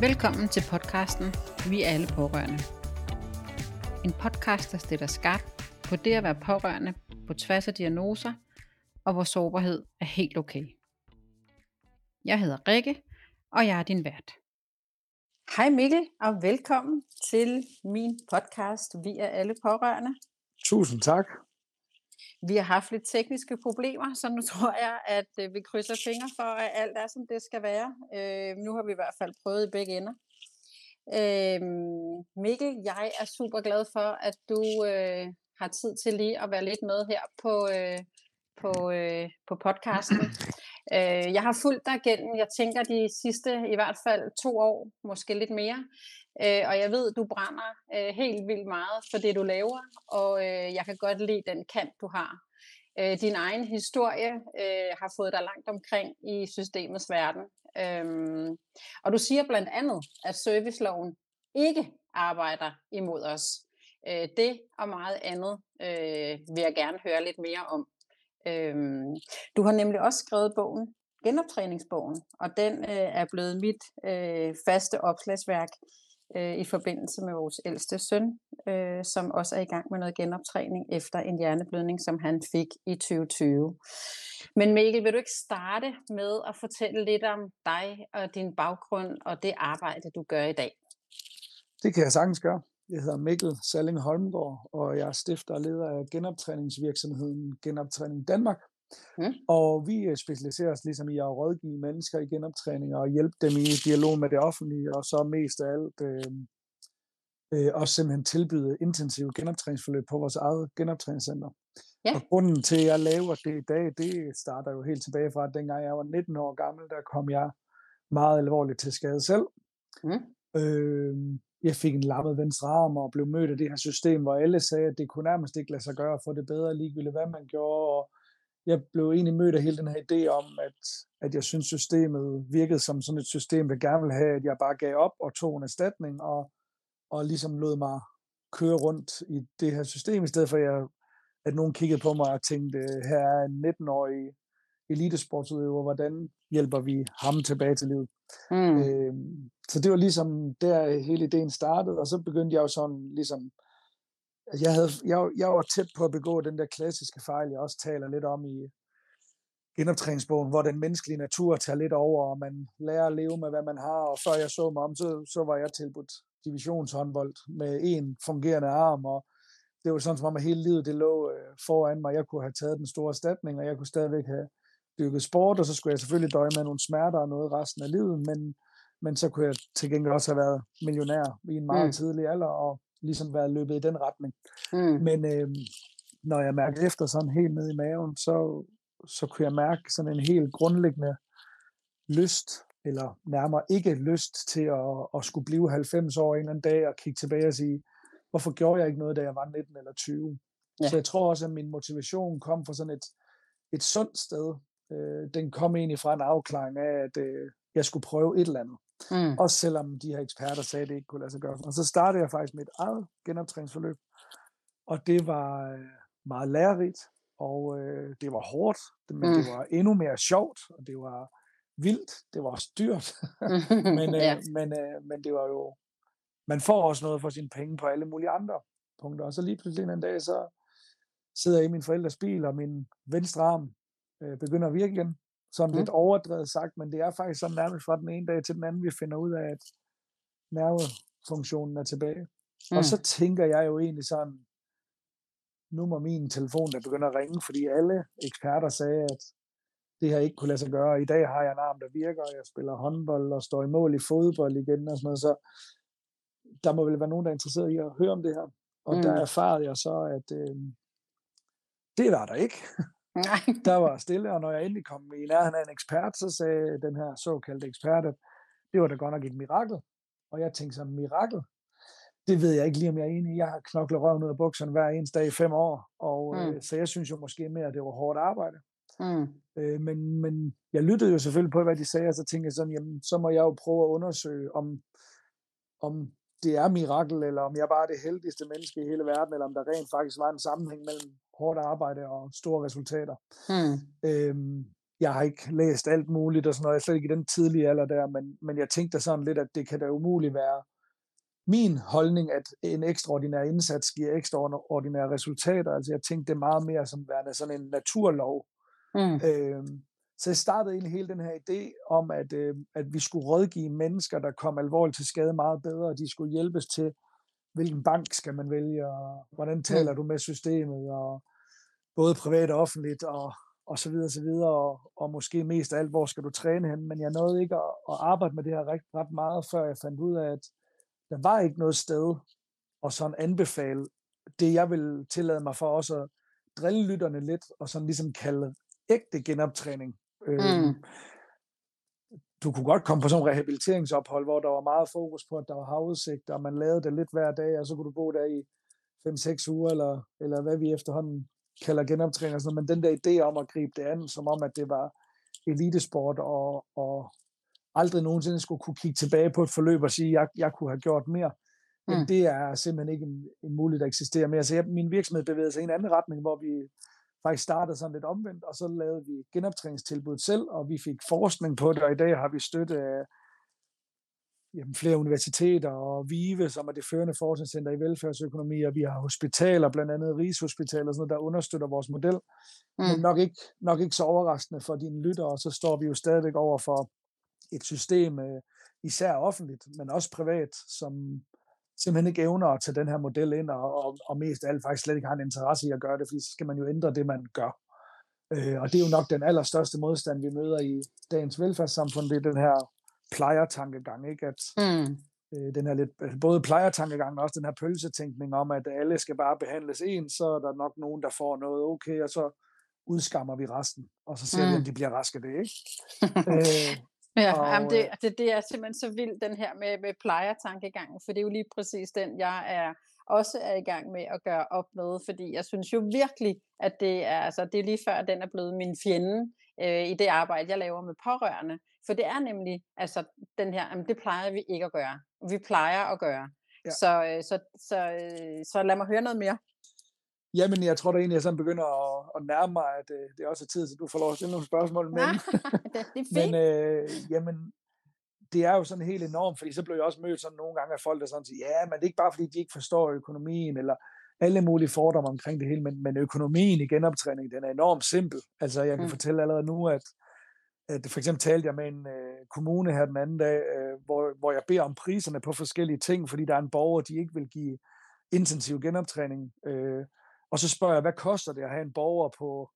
Velkommen til podcasten Vi er alle pårørende. En podcast, der stiller skarpt på det at være pårørende på tværs af diagnoser, og hvor sårbarhed er helt okay. Jeg hedder Rikke, og jeg er din vært. Hej Mikkel, og velkommen til min podcast Vi er alle pårørende. Tusind tak. Vi har haft lidt tekniske problemer, så nu tror jeg, at øh, vi krydser fingre for, at alt er, som det skal være. Øh, nu har vi i hvert fald prøvet i begge ender. Øh, Mikkel, jeg er super glad for, at du øh, har tid til lige at være lidt med her på, øh, på, øh, på podcasten. Øh, jeg har fulgt dig gennem, jeg tænker de sidste i hvert fald to år, måske lidt mere. Øh, og jeg ved, du brænder øh, helt vildt meget for det, du laver, og øh, jeg kan godt lide den kant, du har. Øh, din egen historie øh, har fået dig langt omkring i systemets verden. Øh, og du siger blandt andet, at serviceloven ikke arbejder imod os. Øh, det og meget andet øh, vil jeg gerne høre lidt mere om. Øhm, du har nemlig også skrevet bogen, Genoptræningsbogen, og den øh, er blevet mit øh, faste opslagsværk øh, i forbindelse med vores ældste søn, øh, som også er i gang med noget genoptræning efter en hjerneblødning, som han fik i 2020. Men Mikkel, vil du ikke starte med at fortælle lidt om dig og din baggrund og det arbejde, du gør i dag? Det kan jeg sagtens gøre. Jeg hedder Mikkel Salling Holmgaard, og jeg er stifter og leder af genoptræningsvirksomheden Genoptræning Danmark. Mm. Og vi øh, specialiserer os ligesom i at rådgive mennesker i genoptræning og hjælpe dem i dialog med det offentlige, og så mest af alt øh, øh, også simpelthen tilbyde intensive genoptræningsforløb på vores eget genoptræningscenter. Ja. Og grunden til, at jeg laver det i dag, det starter jo helt tilbage fra, at dengang jeg var 19 år gammel, der kom jeg meget alvorligt til skade selv. Mm. Øh, jeg fik en lammet venstre arm og blev mødt af det her system, hvor alle sagde, at det kunne nærmest ikke lade sig gøre for det bedre, ligegyldigt hvad man gjorde. Og jeg blev egentlig mødt af hele den her idé om, at, at jeg synes systemet virkede som sådan et system, der gerne ville have, at jeg bare gav op og tog en erstatning og, og ligesom lod mig køre rundt i det her system, i stedet for at, jeg, at nogen kiggede på mig og tænkte, her er en 19-årig elitesportsudøver, hvordan hjælper vi ham tilbage til livet? Mm. Øh, så det var ligesom der hele ideen startede, og så begyndte jeg jo sådan ligesom, jeg, havde, jeg, jeg var tæt på at begå den der klassiske fejl, jeg også taler lidt om i genoptræningsbogen, hvor den menneskelige natur tager lidt over, og man lærer at leve med, hvad man har, og før jeg så mig om, så, så var jeg tilbudt divisionshåndbold med en fungerende arm, og det var sådan som om, at hele livet det lå øh, foran mig. Jeg kunne have taget den store erstatning, og jeg kunne stadigvæk have dyrket sport, og så skulle jeg selvfølgelig døje med nogle smerter og noget resten af livet, men, men så kunne jeg til gengæld også have været millionær i en meget mm. tidlig alder, og ligesom været løbet i den retning. Mm. Men øh, når jeg mærkede efter sådan helt ned i maven, så, så kunne jeg mærke sådan en helt grundlæggende lyst, eller nærmere ikke lyst til at, at skulle blive 90 år en eller anden dag og kigge tilbage og sige, hvorfor gjorde jeg ikke noget, da jeg var 19 eller 20? Ja. Så jeg tror også, at min motivation kom fra sådan et, et sundt sted. Øh, den kom egentlig fra en afklaring af, at øh, jeg skulle prøve et eller andet. Mm. Også selvom de her eksperter sagde, at det ikke kunne lade sig gøre. Og så startede jeg faktisk med et eget genoptræningsforløb. Og det var øh, meget lærerigt, og øh, det var hårdt, men mm. det var endnu mere sjovt, og det var vildt, det var også dyrt. men, øh, ja. men, øh, men det var jo, man får også noget for sine penge på alle mulige andre punkter. Og så lige pludselig en dag, så sidder jeg i min forældres bil, og min venstre arm øh, begynder at virke igen. Sådan mm. lidt overdrevet sagt, men det er faktisk sådan nærmest fra den ene dag til den anden, vi finder ud af, at nervefunktionen er tilbage. Mm. Og så tænker jeg jo egentlig sådan, nu må min telefon der begynder at ringe, fordi alle eksperter sagde, at det her ikke kunne lade sig gøre. I dag har jeg en arm, der virker, og jeg spiller håndbold og står i mål i fodbold igen og sådan noget, så der må vel være nogen, der er interesseret i at høre om det her. Og mm. der erfarede jeg så, at øh, det var der ikke. Nej. der var stille, og når jeg endelig kom i nærheden af en ekspert, så sagde den her såkaldte ekspert, at det var da godt nok et mirakel. Og jeg tænkte så, mirakel? Det ved jeg ikke lige, om jeg er enig. Jeg har knoklet røven ud af bukserne hver eneste dag i fem år, og mm. øh, så jeg synes jo måske mere, at det var hårdt arbejde. Mm. Øh, men, men jeg lyttede jo selvfølgelig på, hvad de sagde, og så tænkte jeg sådan, jamen, så må jeg jo prøve at undersøge, om, om det er mirakel, eller om jeg bare er det heldigste menneske i hele verden, eller om der rent faktisk var en sammenhæng mellem hårdt arbejde og store resultater. Hmm. Øhm, jeg har ikke læst alt muligt og sådan noget, jeg er slet ikke i den tidlige alder der, men, men jeg tænkte sådan lidt, at det kan da umuligt være min holdning, at en ekstraordinær indsats giver ekstraordinære resultater. Altså jeg tænkte det meget mere som værende sådan en naturlov. Mm. Øhm, så jeg startede egentlig hele den her idé om, at, øh, at vi skulle rådgive mennesker, der kom alvorligt til skade meget bedre, og de skulle hjælpes til, hvilken bank skal man vælge, og hvordan taler du med systemet, og både privat og offentligt, og, og så videre, så videre, og, og måske mest af alt, hvor skal du træne hen, men jeg nåede ikke at, at arbejde med det her ret, ret meget, før jeg fandt ud af, at der var ikke noget sted og sådan anbefale det, jeg vil tillade mig for også at drille lytterne lidt, og sådan ligesom kalde ægte genoptræning. Øhm, mm. Du kunne godt komme på sådan en rehabiliteringsophold, hvor der var meget fokus på, at der var havudsigt, og man lavede det lidt hver dag, og så kunne du bo der i 5-6 uger, eller, eller hvad vi efterhånden kalder genoptræning. Og sådan Men den der idé om at gribe det an, som om, at det var elitesport, og, og aldrig nogensinde skulle kunne kigge tilbage på et forløb og sige, at jeg, jeg kunne have gjort mere, men mm. det er simpelthen ikke en, en mulighed, der eksisterer mere. Så jeg, min virksomhed bevægede sig i en anden retning, hvor vi faktisk startede sådan lidt omvendt, og så lavede vi genoptræningstilbud selv, og vi fik forskning på det, og i dag har vi støtte af jamen, flere universiteter og VIVE, som er det førende forskningscenter i velfærdsøkonomi, og vi har hospitaler, blandt andet Rigshospitaler, sådan noget, der understøtter vores model. Mm. Men nok ikke, nok ikke så overraskende for dine lyttere, og så står vi jo stadigvæk over for et system, øh, især offentligt, men også privat, som simpelthen ikke evner at tage den her model ind, og, og, og mest af alt faktisk slet ikke har en interesse i at gøre det, fordi så skal man jo ændre det, man gør. Øh, og det er jo nok den allerstørste modstand, vi møder i dagens velfærdssamfund, det er den her plejertankegang, ikke? At, mm. øh, den her lidt, altså både plejertankegang og også den her pølsetænkning om, at alle skal bare behandles ens, så er der nok nogen, der får noget okay, og så udskammer vi resten, og så ser mm. vi, om de bliver raske det, ikke? øh, Ja, og, jamen det, det, det er simpelthen så vildt, den her med, med plejertankegangen, for det er jo lige præcis den, jeg er også er i gang med at gøre op med, fordi jeg synes jo virkelig, at det er, altså, det er lige før, at den er blevet min fjende øh, i det arbejde, jeg laver med pårørende. For det er nemlig, altså den her, jamen, det plejer vi ikke at gøre. Vi plejer at gøre. Ja. Så, øh, så, så, øh, så lad mig høre noget mere. Jamen, jeg tror da egentlig, at jeg sådan begynder at, at nærme mig, at øh, det er også tid at du får lov at stille nogle spørgsmål. Men, det er fint. men øh, jamen, det er jo sådan helt enormt, fordi så blev jeg også mødt sådan nogle gange af folk, der sådan siger, ja, men det er ikke bare, fordi de ikke forstår økonomien, eller alle mulige fordomme omkring det hele, men, men økonomien i genoptræning, den er enormt simpel. Altså, jeg kan mm. fortælle allerede nu, at, at for eksempel talte jeg med en øh, kommune her den anden dag, øh, hvor, hvor jeg beder om priserne på forskellige ting, fordi der er en borger, de ikke vil give intensiv genoptræning. Øh, og så spørger jeg, hvad koster det at have en borger på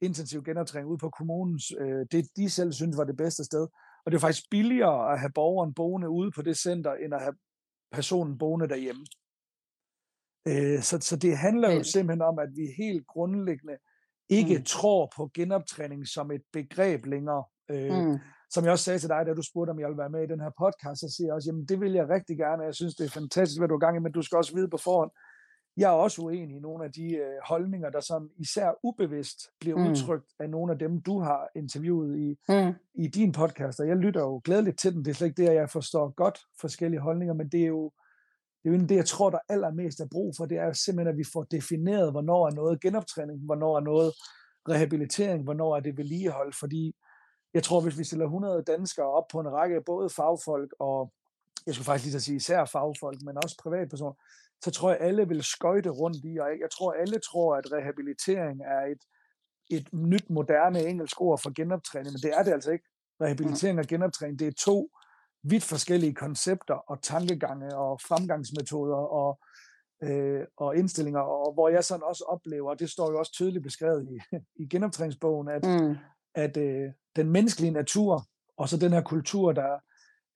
intensiv genoptræning ude på kommunens, øh, det de selv synes var det bedste sted. Og det er faktisk billigere at have borgeren boende ude på det center, end at have personen boende derhjemme. Øh, så, så det handler jo simpelthen om, at vi helt grundlæggende ikke mm. tror på genoptræning som et begreb længere. Øh, mm. Som jeg også sagde til dig, da du spurgte, om jeg ville være med i den her podcast, så siger jeg også, jamen det vil jeg rigtig gerne, jeg synes, det er fantastisk, hvad du er gang i, men du skal også vide på forhånd, jeg er også uenig i nogle af de øh, holdninger, der sådan især ubevidst bliver mm. udtrykt af nogle af dem, du har interviewet i, mm. i din podcast, og jeg lytter jo glædeligt til den. Det er slet ikke det, at jeg forstår godt forskellige holdninger, men det er jo det, er jo det jeg tror, der allermest er brug for, det er simpelthen, at vi får defineret, hvornår er noget genoptræning, hvornår er noget rehabilitering, hvornår er det vedligehold, fordi jeg tror, hvis vi stiller 100 danskere op på en række, både fagfolk og, jeg skulle faktisk lige sige især fagfolk, men også privatpersoner, så tror jeg, alle vil skøjte rundt i, og jeg tror, alle tror, at rehabilitering er et, et nyt, moderne engelsk ord for genoptræning, men det er det altså ikke. Rehabilitering og genoptræning, det er to vidt forskellige koncepter og tankegange og fremgangsmetoder og, øh, og indstillinger, og hvor jeg sådan også oplever, og det står jo også tydeligt beskrevet i, i genoptræningsbogen, at, mm. at øh, den menneskelige natur, og så den her kultur, der,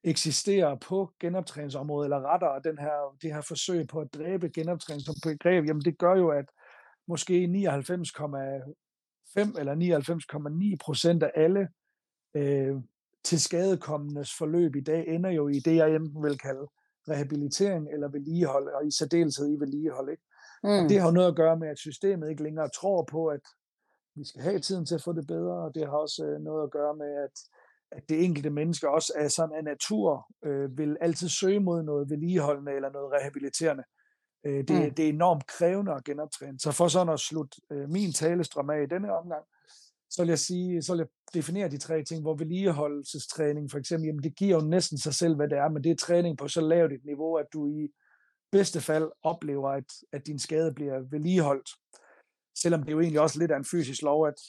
eksisterer på genoptræningsområdet, eller rettere den her, det her forsøg på at dræbe genoptræning som begreb, jamen det gør jo, at måske 99,5 eller 99,9 procent af alle øh, til skadekommendes forløb i dag ender jo i det, jeg enten vil kalde rehabilitering eller vedligehold, og i særdeleshed i vedligehold. Ikke? Mm. Og det har jo noget at gøre med, at systemet ikke længere tror på, at vi skal have tiden til at få det bedre, og det har også øh, noget at gøre med, at at det enkelte menneske også er sådan af natur, øh, vil altid søge mod noget vedligeholdende eller noget rehabiliterende. Øh, det, mm. det er enormt krævende at genoptræne. Så for sådan at slutte øh, min talestrøm af i denne omgang, så vil jeg sige, så vil jeg definere de tre ting, hvor vedligeholdelsestræning for eksempel, jamen det giver jo næsten sig selv, hvad det er, men det er træning på så lavt et niveau, at du i bedste fald oplever, at, at din skade bliver vedligeholdt. Selvom det jo egentlig også lidt af en fysisk lov, at,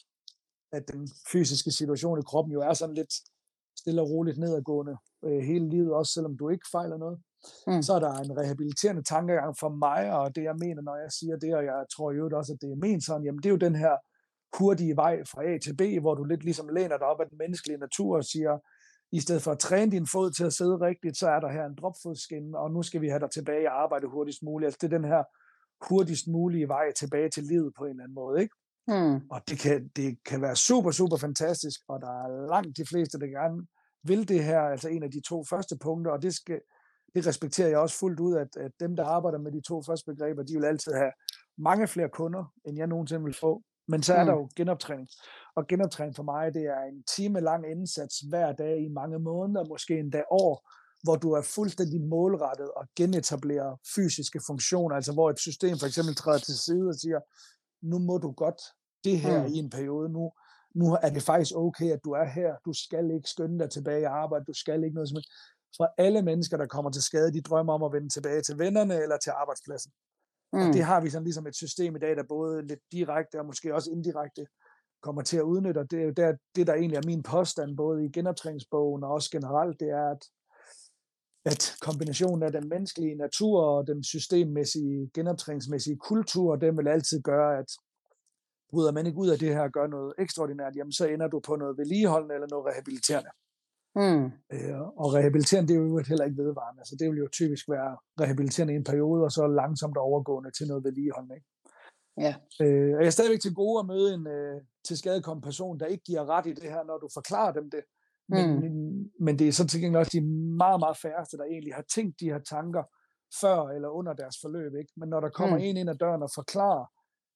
at den fysiske situation i kroppen jo er sådan lidt stille og roligt nedadgående øh, hele livet, også selvom du ikke fejler noget. Mm. Så er der en rehabiliterende tankegang for mig, og det jeg mener, når jeg siger det, og jeg tror jo også, at det er ment sådan, jamen det er jo den her hurtige vej fra A til B, hvor du lidt ligesom læner dig op af den menneskelige natur og siger, i stedet for at træne din fod til at sidde rigtigt, så er der her en dropfodskinne, og nu skal vi have dig tilbage og arbejde hurtigst muligt. Altså det er den her hurtigst mulige vej tilbage til livet på en eller anden måde, ikke? Mm. Og det kan, det kan være super, super fantastisk, og der er langt de fleste, der gerne vil det her, altså en af de to første punkter, og det, skal, det respekterer jeg også fuldt ud, at, at dem, der arbejder med de to første begreber, de vil altid have mange flere kunder, end jeg nogensinde vil få. Men så er mm. der jo genoptræning. Og genoptræning for mig, det er en time lang indsats hver dag i mange måneder, måske endda år, hvor du er fuldstændig målrettet og genetablerer fysiske funktioner, altså hvor et system for eksempel træder til side og siger, nu må du godt det her mm. i en periode, nu, nu er det faktisk okay, at du er her, du skal ikke skynde dig tilbage i arbejde, du skal ikke noget som For alle mennesker, der kommer til skade, de drømmer om at vende tilbage til vennerne eller til arbejdspladsen. Mm. Og det har vi sådan ligesom et system i dag, der både lidt direkte og måske også indirekte kommer til at udnytte, og det er jo der, det, der egentlig er min påstand, både i genoptræningsbogen og også generelt, det er, at, at kombinationen af den menneskelige natur og den systemmæssige, genoptræningsmæssige kultur, den vil altid gøre, at bryder man ikke ud af det her og gør noget ekstraordinært, jamen så ender du på noget vedligeholdende eller noget rehabiliterende. Mm. Øh, og rehabiliterende, det er jo heller ikke vedvarende. Altså, det vil jo typisk være rehabiliterende i en periode, og så langsomt overgående til noget vedligeholdende. Ikke? Ja. Øh, og jeg er stadigvæk til gode at møde en øh, til skadekommen person, der ikke giver ret i det her, når du forklarer dem det. Men, mm. men, men det er så til gengæld også de meget, meget færreste, der egentlig har tænkt de her tanker før eller under deres forløb. Ikke? Men når der kommer mm. en ind ad døren og forklarer,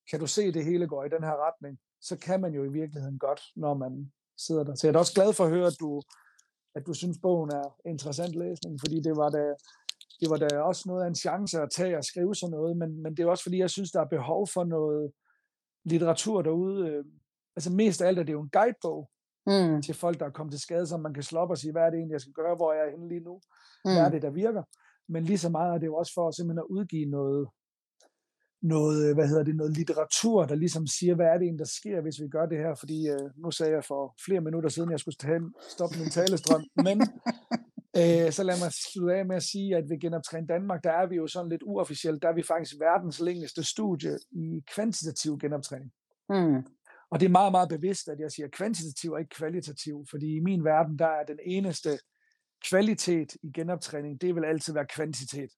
kan du se, det hele går i den her retning, så kan man jo i virkeligheden godt, når man sidder der. Så jeg er også glad for at høre, at du, at du synes, bogen er interessant læsning, fordi det var da, det var da også noget af en chance at tage og skrive sådan noget, men, men det er også fordi, jeg synes, der er behov for noget litteratur derude. Øh, altså mest af alt er det jo en guidebog mm. til folk, der er kommet til skade, så man kan slå op og sige, hvad er det egentlig, jeg skal gøre, hvor jeg er henne lige nu, mm. hvad er det, der virker. Men lige så meget er det jo også for simpelthen at udgive noget, noget, hvad hedder det, noget litteratur, der ligesom siger, hvad er det egentlig, der sker, hvis vi gør det her, fordi øh, nu sagde jeg for flere minutter siden, jeg skulle stoppe min talestrøm, men øh, så lad mig slutte af med at sige, at ved Genoptræn Danmark, der er vi jo sådan lidt uofficielt, der er vi faktisk verdens længste studie i kvantitativ genoptræning. Mm. Og det er meget, meget bevidst, at jeg siger kvantitativ og ikke kvalitativ, fordi i min verden, der er den eneste kvalitet i genoptræning, det vil altid være kvantitet.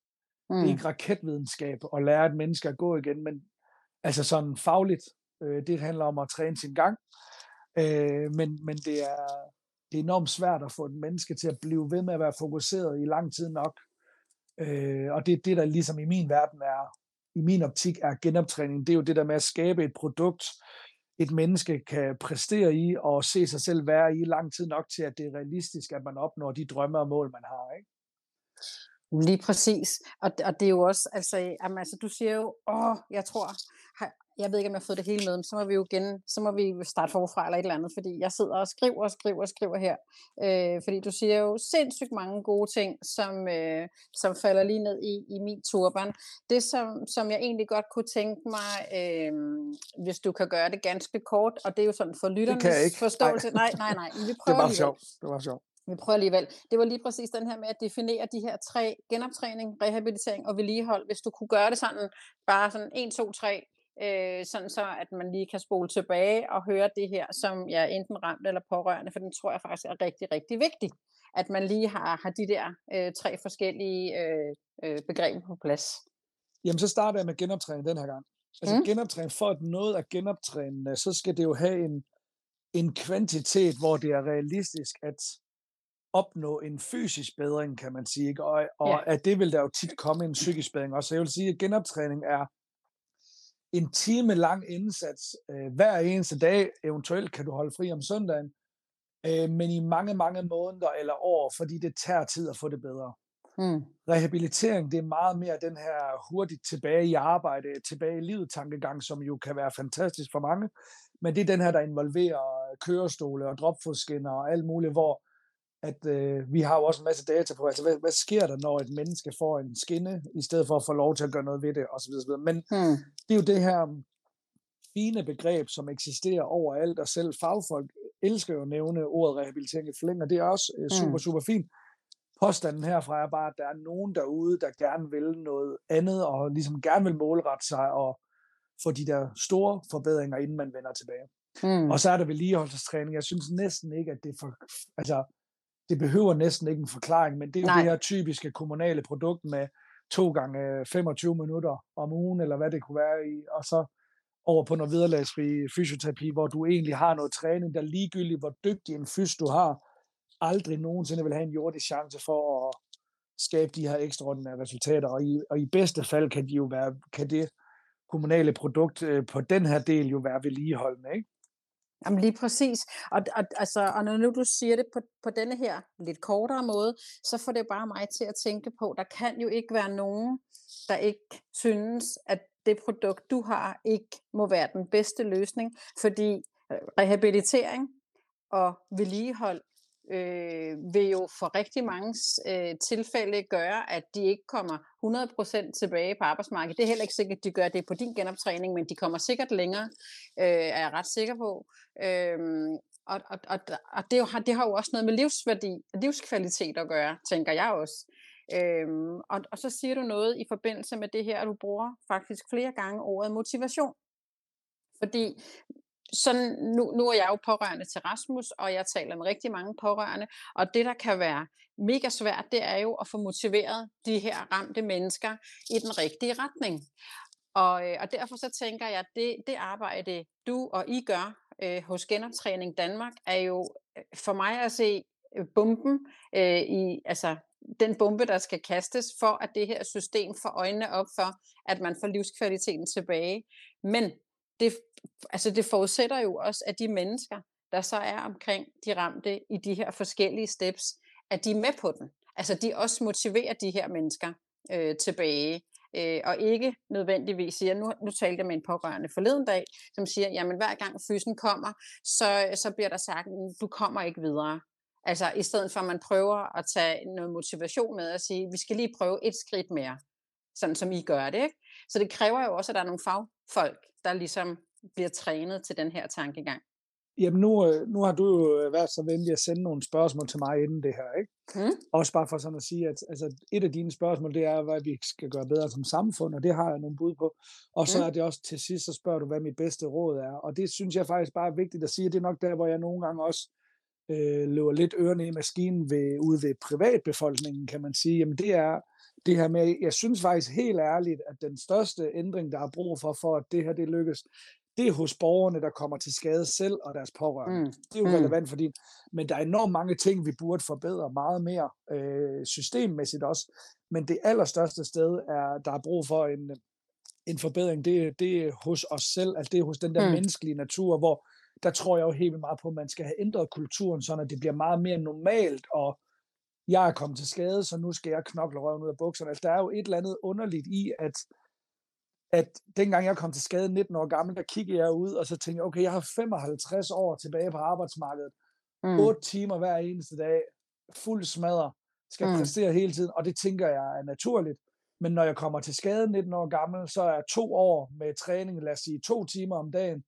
Mm. Det er ikke raketvidenskab at lære et menneske at gå igen, men altså sådan fagligt, øh, det handler om at træne sin gang. Øh, men, men det er, det er enormt svært at få et menneske til at blive ved med at være fokuseret i lang tid nok. Øh, og det er det, der ligesom i min verden er, i min optik er genoptræning, det er jo det der med at skabe et produkt, et menneske kan præstere i og se sig selv være i lang tid nok til, at det er realistisk, at man opnår de drømme og mål, man har. Ikke? Lige præcis. Og, og det er jo også, altså, jamen, altså du siger jo, åh, jeg tror, jeg ved ikke, om jeg har fået det hele med, men så må vi jo igen, så må vi starte forfra eller et eller andet, fordi jeg sidder og skriver og skriver og skriver her. Øh, fordi du siger jo sindssygt mange gode ting, som, øh, som falder lige ned i, i min turban. Det, som, som jeg egentlig godt kunne tænke mig, øh, hvis du kan gøre det ganske kort, og det er jo sådan for lytternes forståelse. Nej, nej, nej. Vi prøver det var sjovt. Det var sjovt. Vi prøver alligevel. Det var lige præcis den her med at definere de her tre genoptræning, rehabilitering og vedligehold. Hvis du kunne gøre det sådan, bare sådan 1, 2, 3, øh, sådan så at man lige kan spole tilbage og høre det her, som jeg ja, enten ramt eller pårørende, for den tror jeg faktisk er rigtig, rigtig vigtig, at man lige har, har de der øh, tre forskellige øh, øh, begreber på plads. Jamen, så starter jeg med genoptræning den her gang. Altså mm. genoptræning, for at noget er genoptrænende, så skal det jo have en, en kvantitet, hvor det er realistisk, at opnå en fysisk bedring, kan man sige. Ikke? Og, og ja. at det vil der jo tit komme en psykisk bedring også. Så jeg vil sige, at genoptræning er en time lang indsats øh, hver eneste dag. Eventuelt kan du holde fri om søndagen, øh, men i mange, mange måneder eller år, fordi det tager tid at få det bedre. Mm. Rehabilitering, det er meget mere den her hurtigt tilbage i arbejde, tilbage i livet tankegang, som jo kan være fantastisk for mange. Men det er den her, der involverer kørestole og dropfodskinner og alt muligt, hvor at øh, vi har jo også en masse data på, altså hvad, hvad sker der, når et menneske får en skinne, i stedet for at få lov til at gøre noget ved det, osv. osv. Men hmm. det er jo det her fine begreb, som eksisterer overalt, og selv fagfolk elsker jo at nævne ordet rehabilitering i flæng, og det er også øh, super, hmm. super fint. Påstanden herfra er bare, at der er nogen derude, der gerne vil noget andet, og ligesom gerne vil målrette sig og få de der store forbedringer, inden man vender tilbage. Hmm. Og så er der vedligeholdelsestræning. Jeg synes næsten ikke, at det er for, altså, det behøver næsten ikke en forklaring, men det er jo Nej. det her typiske kommunale produkt med to gange 25 minutter om ugen, eller hvad det kunne være i, og så over på noget vederlagsfri fysioterapi, hvor du egentlig har noget træning, der ligegyldigt, hvor dygtig en fys du har, aldrig nogensinde vil have en jordisk chance for at skabe de her ekstraordinære resultater, og i, og i bedste fald kan, de jo være, kan det kommunale produkt øh, på den her del jo være vedligeholdende, ikke? Jamen lige præcis. Og, og, altså, og når nu du siger det på, på denne her lidt kortere måde, så får det bare mig til at tænke på, der kan jo ikke være nogen, der ikke synes, at det produkt, du har, ikke må være den bedste løsning, fordi øh, rehabilitering og vedligehold øh, vil jo for rigtig mange øh, tilfælde gøre, at de ikke kommer 100% tilbage på arbejdsmarkedet. Det er heller ikke sikkert, at de gør det på din genoptræning, men de kommer sikkert længere, øh, er jeg ret sikker på. Øh, og og, og, og det, har, det har jo også noget med livsværdi og livskvalitet at gøre, tænker jeg også. Øhm, og, og så siger du noget i forbindelse med det her, at du bruger faktisk flere gange ordet motivation. Fordi sådan, nu, nu er jeg jo pårørende til Rasmus, og jeg taler med rigtig mange pårørende, og det, der kan være mega svært, det er jo at få motiveret de her ramte mennesker i den rigtige retning. Og, øh, og derfor så tænker jeg, at det, det arbejde, du og I gør øh, hos Genoptræning Danmark, er jo øh, for mig at se øh, bomben øh, i, altså den bombe, der skal kastes, for at det her system får øjnene op for, at man får livskvaliteten tilbage. Men det, altså det forudsætter jo også, at de mennesker, der så er omkring de ramte i de her forskellige steps, at de er med på den. Altså de også motiverer de her mennesker øh, tilbage, øh, og ikke nødvendigvis siger, nu, nu talte jeg med en pårørende forleden dag, som siger, jamen hver gang fysen kommer, så, så bliver der sagt, du kommer ikke videre. Altså i stedet for, at man prøver at tage noget motivation med og sige, vi skal lige prøve et skridt mere, sådan som I gør det. Ikke? Så det kræver jo også, at der er nogle fagfolk, der ligesom bliver trænet til den her tankegang. Jamen nu, øh, nu har du jo været så venlig at sende nogle spørgsmål til mig inden det her, ikke? Mm. Også bare for sådan at sige, at altså, et af dine spørgsmål, det er, hvad vi skal gøre bedre som samfund, og det har jeg nogle bud på. Og så mm. er det også til sidst, så spørger du, hvad mit bedste råd er. Og det synes jeg faktisk bare er vigtigt at sige, det er nok der, hvor jeg nogle gange også øh, løber lidt ørerne i maskinen ved, ude ved privatbefolkningen, kan man sige. Jamen det er det her med, jeg synes faktisk helt ærligt, at den største ændring, der er brug for, for at det her det lykkes, det er hos borgerne, der kommer til skade selv og deres pårørende. Mm. Det er jo mm. relevant, fordi, men der er enormt mange ting, vi burde forbedre meget mere øh, systemmæssigt også. Men det allerstørste sted, er, der er brug for en, en forbedring, det, det er hos os selv, altså det er hos den der mm. menneskelige natur, hvor der tror jeg jo helt meget på, at man skal have ændret kulturen, så det bliver meget mere normalt, og jeg er kommet til skade, så nu skal jeg knokle røven ud af bukserne. Altså, der er jo et eller andet underligt i, at at dengang jeg kom til skade 19 år gammel, der kiggede jeg ud, og så tænkte jeg, okay, jeg har 55 år tilbage på arbejdsmarkedet. Mm. 8 timer hver eneste dag, fuld smadre, skal mm. præstere hele tiden, og det tænker jeg er naturligt. Men når jeg kommer til skade 19 år gammel, så er to år med træning, lad os sige to timer om dagen,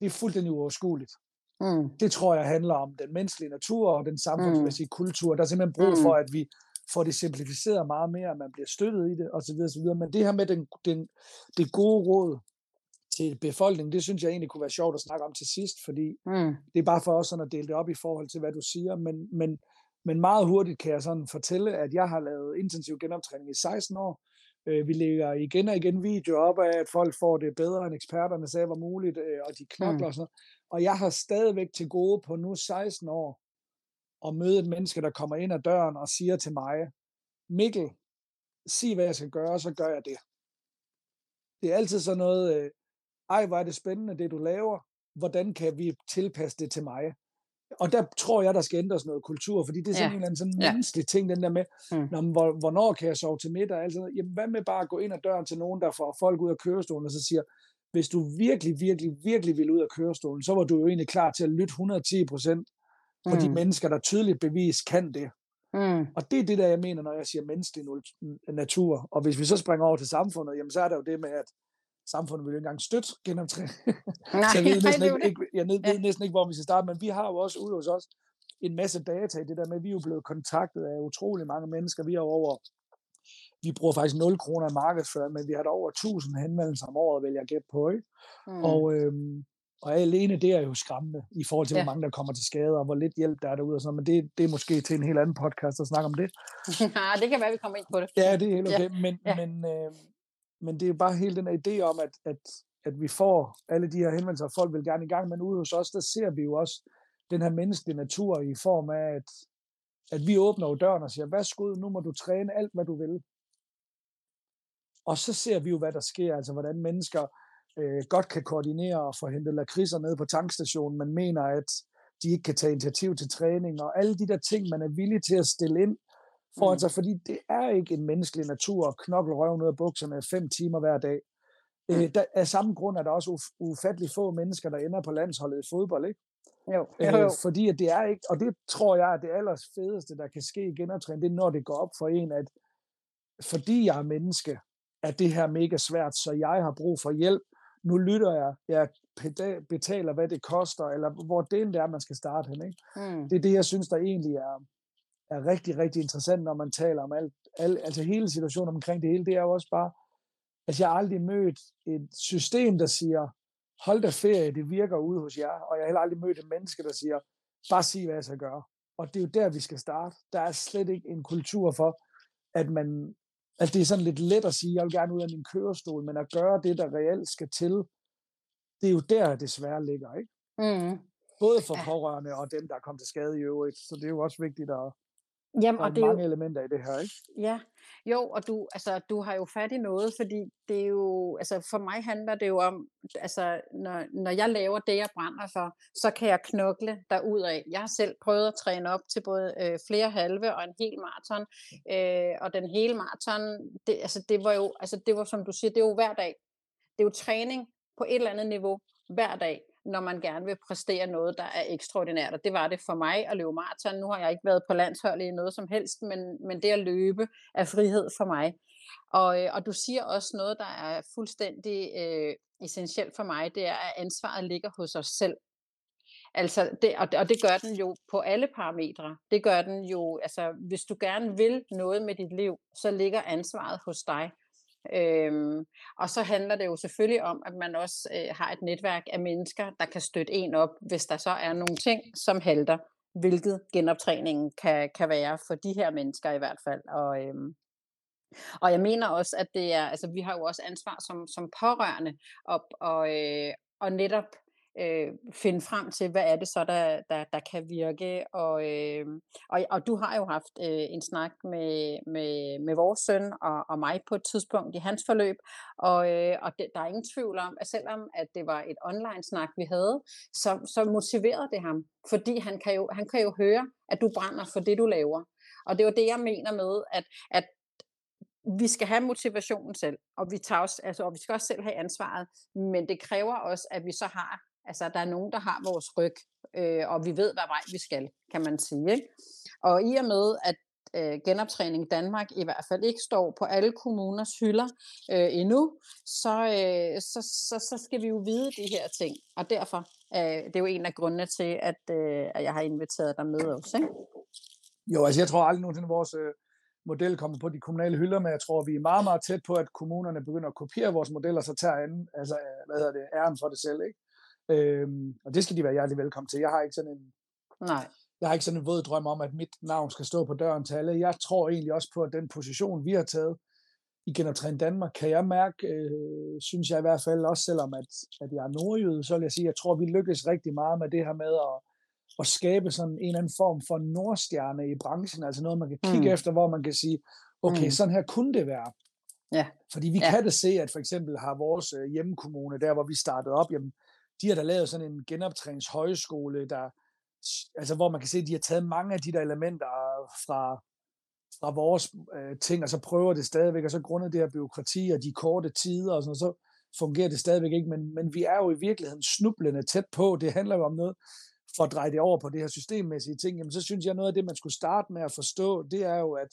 det er fuldstændig uoverskueligt. Mm. Det tror jeg handler om den menneskelige natur og den samfundsmæssige mm. kultur. Der er simpelthen brug mm. for, at vi får det simplificeret meget mere, at man bliver støttet i det, osv. osv. Men det her med den, den, det gode råd til befolkningen, det synes jeg egentlig kunne være sjovt at snakke om til sidst, fordi mm. det er bare for os sådan at dele det op i forhold til, hvad du siger, men, men, men meget hurtigt kan jeg sådan fortælle, at jeg har lavet intensiv genoptræning i 16 år. Øh, vi lægger igen og igen videoer op af, at folk får det bedre, end eksperterne sagde var muligt, øh, og de knokler mm. og sådan Og jeg har stadigvæk til gode på nu 16 år at møde et menneske, der kommer ind ad døren og siger til mig, Mikkel, sig hvad jeg skal gøre, så gør jeg det. Det er altid sådan noget, øh, ej hvor er det spændende det du laver, hvordan kan vi tilpasse det til mig? og der tror jeg, der skal ændres noget kultur, fordi det er sådan ja. en eller anden sådan ja. menneskelig ting, den der med, mm. når, hvor, hvornår kan jeg sove til middag? Altså, jamen, hvad med bare at gå ind ad døren til nogen, der får folk ud af kørestolen, og så siger, hvis du virkelig, virkelig, virkelig vil ud af kørestolen, så var du jo egentlig klar til at lytte 110 procent på mm. de mennesker, der tydeligt bevis kan det. Mm. Og det er det, der jeg mener, når jeg siger menneskelig natur. Og hvis vi så springer over til samfundet, jamen så er der jo det med, at samfundet vil jo ikke engang støtte genoptræning. så jeg ved næsten, ikke, ikke, jeg ved næsten ikke, hvor vi skal starte, men vi har jo også ude hos os en masse data i det der med, at vi er jo blevet kontaktet af utrolig mange mennesker. Vi har over, vi bruger faktisk 0 kroner i markedsføring, men vi har da over 1000 henvendelser om året, vil jeg gætte på. Ikke? Mm. Og, øhm, og alene det er jo skræmmende i forhold til, ja. hvor mange der kommer til skade, og hvor lidt hjælp der er derude. Og sådan. Men det, det er måske til en helt anden podcast at snakke om det. Ja, det kan være, vi kommer ind på det. Ja, det er helt okay. Ja. Men, ja. men, øh, men det er bare hele den idé om, at, at, at vi får alle de her henvendelser, og folk vil gerne i gang, men ude hos os, der ser vi jo også den her menneskelige natur i form af, at, at vi åbner jo døren og siger, værsgo, nu må du træne alt, hvad du vil. Og så ser vi jo, hvad der sker, altså hvordan mennesker øh, godt kan koordinere og få hentet lakridser ned på tankstationen, men mener, at de ikke kan tage initiativ til træning, og alle de der ting, man er villig til at stille ind for mm. altså, fordi det er ikke en menneskelig natur at knokle røven ud af bukserne fem timer hver dag. Mm. Øh, der, af samme grund er der også uf- ufattelig få mennesker, der ender på landsholdet i fodbold, ikke? Jo, jo, jo. Øh, fordi at det er ikke, og det tror jeg er det allers fedeste, der kan ske i genoptræning, det er, når det går op for en, at fordi jeg er menneske, er det her mega svært, så jeg har brug for hjælp. Nu lytter jeg, jeg betaler, hvad det koster, eller hvor det er, man skal starte hen. Ikke? Mm. Det er det, jeg synes, der egentlig er, er rigtig, rigtig interessant, når man taler om alt, alt, altså hele situationen omkring det hele, det er jo også bare, at jeg har aldrig mødt et system, der siger, hold da ferie, det virker ude hos jer, og jeg har heller aldrig mødt et menneske, der siger, bare sig, hvad jeg skal gøre. Og det er jo der, vi skal starte. Der er slet ikke en kultur for, at man, at det er sådan lidt let at sige, jeg vil gerne ud af min kørestol, men at gøre det, der reelt skal til, det er jo der, det svære ligger, ikke? Mm. Både for pårørende og dem, der er kommet til skade i øvrigt. Så det er jo også vigtigt at, Jamen, der er og det er mange jo, elementer i det her, ikke? Ja, jo, og du, altså, du har jo fat i noget, fordi det er jo, altså for mig handler det jo om, altså når, når jeg laver det, jeg brænder for, så kan jeg knokle af. Jeg har selv prøvet at træne op til både øh, flere halve og en hel maraton, øh, og den hele maraton, det, altså, det var jo, altså det var som du siger, det er jo hver dag. Det er jo træning på et eller andet niveau hver dag når man gerne vil præstere noget, der er ekstraordinært. Og det var det for mig at løbe maraton. Nu har jeg ikke været på landshold i noget som helst, men, men det at løbe er frihed for mig. Og, øh, og du siger også noget, der er fuldstændig øh, essentielt for mig, det er, at ansvaret ligger hos os selv. Altså, det, og, og det gør den jo på alle parametre. Det gør den jo, altså, hvis du gerne vil noget med dit liv, så ligger ansvaret hos dig. Øhm, og så handler det jo selvfølgelig om, at man også øh, har et netværk af mennesker, der kan støtte en op, hvis der så er nogle ting, som halter, hvilket genoptræningen kan, kan være for de her mennesker i hvert fald. Og, øhm, og jeg mener også, at det er, altså vi har jo også ansvar som, som pårørende op og, øh, og netop øh, finde frem til, hvad er det så, der, der, der kan virke. Og, øh, og, og du har jo haft øh, en snak med, med, med vores søn og, og mig på et tidspunkt i hans forløb, og, øh, og det, der er ingen tvivl om, at selvom at det var et online-snak, vi havde, så, så motiverede det ham, fordi han kan, jo, han kan jo høre, at du brænder for det, du laver. Og det var det, jeg mener med, at, at vi skal have motivationen selv, og vi, tager også, altså, og vi skal også selv have ansvaret, men det kræver også, at vi så har Altså, der er nogen, der har vores ryg, øh, og vi ved, hvad vej vi skal, kan man sige. Ikke? Og i og med, at øh, genoptræning Danmark i hvert fald ikke står på alle kommuners hylder øh, endnu, så, øh, så, så, så skal vi jo vide de her ting. Og derfor øh, det er jo en af grundene til, at, øh, at jeg har inviteret dig med også. Ikke? Jo, altså jeg tror aldrig nogensinde, at vores øh, model kommer på de kommunale hylder, men jeg tror, vi er meget, meget tæt på, at kommunerne begynder at kopiere vores model, og så tager anden, altså, øh, hvad hedder det, æren for det selv. Ikke? Øhm, og det skal de være hjertelig velkommen til. Jeg har ikke sådan en, Nej. Jeg har ikke sådan en våd drøm om, at mit navn skal stå på døren til alle. Jeg tror egentlig også på, at den position, vi har taget i Genoptræn Danmark, kan jeg mærke, øh, synes jeg i hvert fald, også selvom at, at jeg er nordjyde, så vil jeg sige, at jeg tror, at vi lykkes rigtig meget med det her med at, at skabe sådan en eller anden form for nordstjerne i branchen, altså noget, man kan kigge mm. efter, hvor man kan sige, okay, mm. sådan her kunne det være. Ja. Fordi vi ja. kan da se, at for eksempel har vores øh, hjemmekommune, der hvor vi startede op, jamen, de har da lavet sådan en genoptræningshøjskole, der, altså hvor man kan se, at de har taget mange af de der elementer fra, fra vores øh, ting, og så prøver det stadigvæk, og så grundet det her byråkrati og de korte tider og sådan noget, så fungerer det stadigvæk ikke, men, men vi er jo i virkeligheden snublende tæt på. Det handler jo om noget, for at dreje det over på det her systemmæssige ting, jamen så synes jeg, noget af det, man skulle starte med at forstå, det er jo, at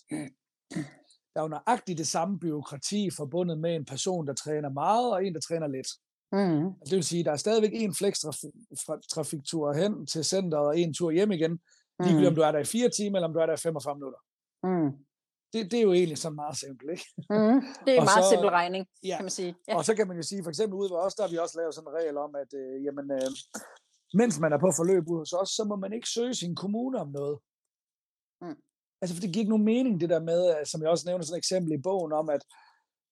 der er jo nøjagtigt det samme byråkrati forbundet med en person, der træner meget, og en, der træner lidt. Mm. Det vil sige, der er stadigvæk en flex-trafiktur hen til centret, og en tur hjem igen, ligegyldigt mm. om du er der i fire timer, eller om du er der i 45 minutter. Mm. Det, det er jo egentlig sådan meget simpelt, ikke? Mm, det er en meget så, simpel regning, ja. kan man sige. Ja. Og så kan man jo sige, for eksempel ude ved os, der har vi også lavet sådan en regel om, at øh, jamen, øh, mens man er på forløb ude hos os, så må man ikke søge sin kommune om noget. Mm. Altså, for det giver ikke nogen mening, det der med, øh, som jeg også nævner sådan et eksempel i bogen om, at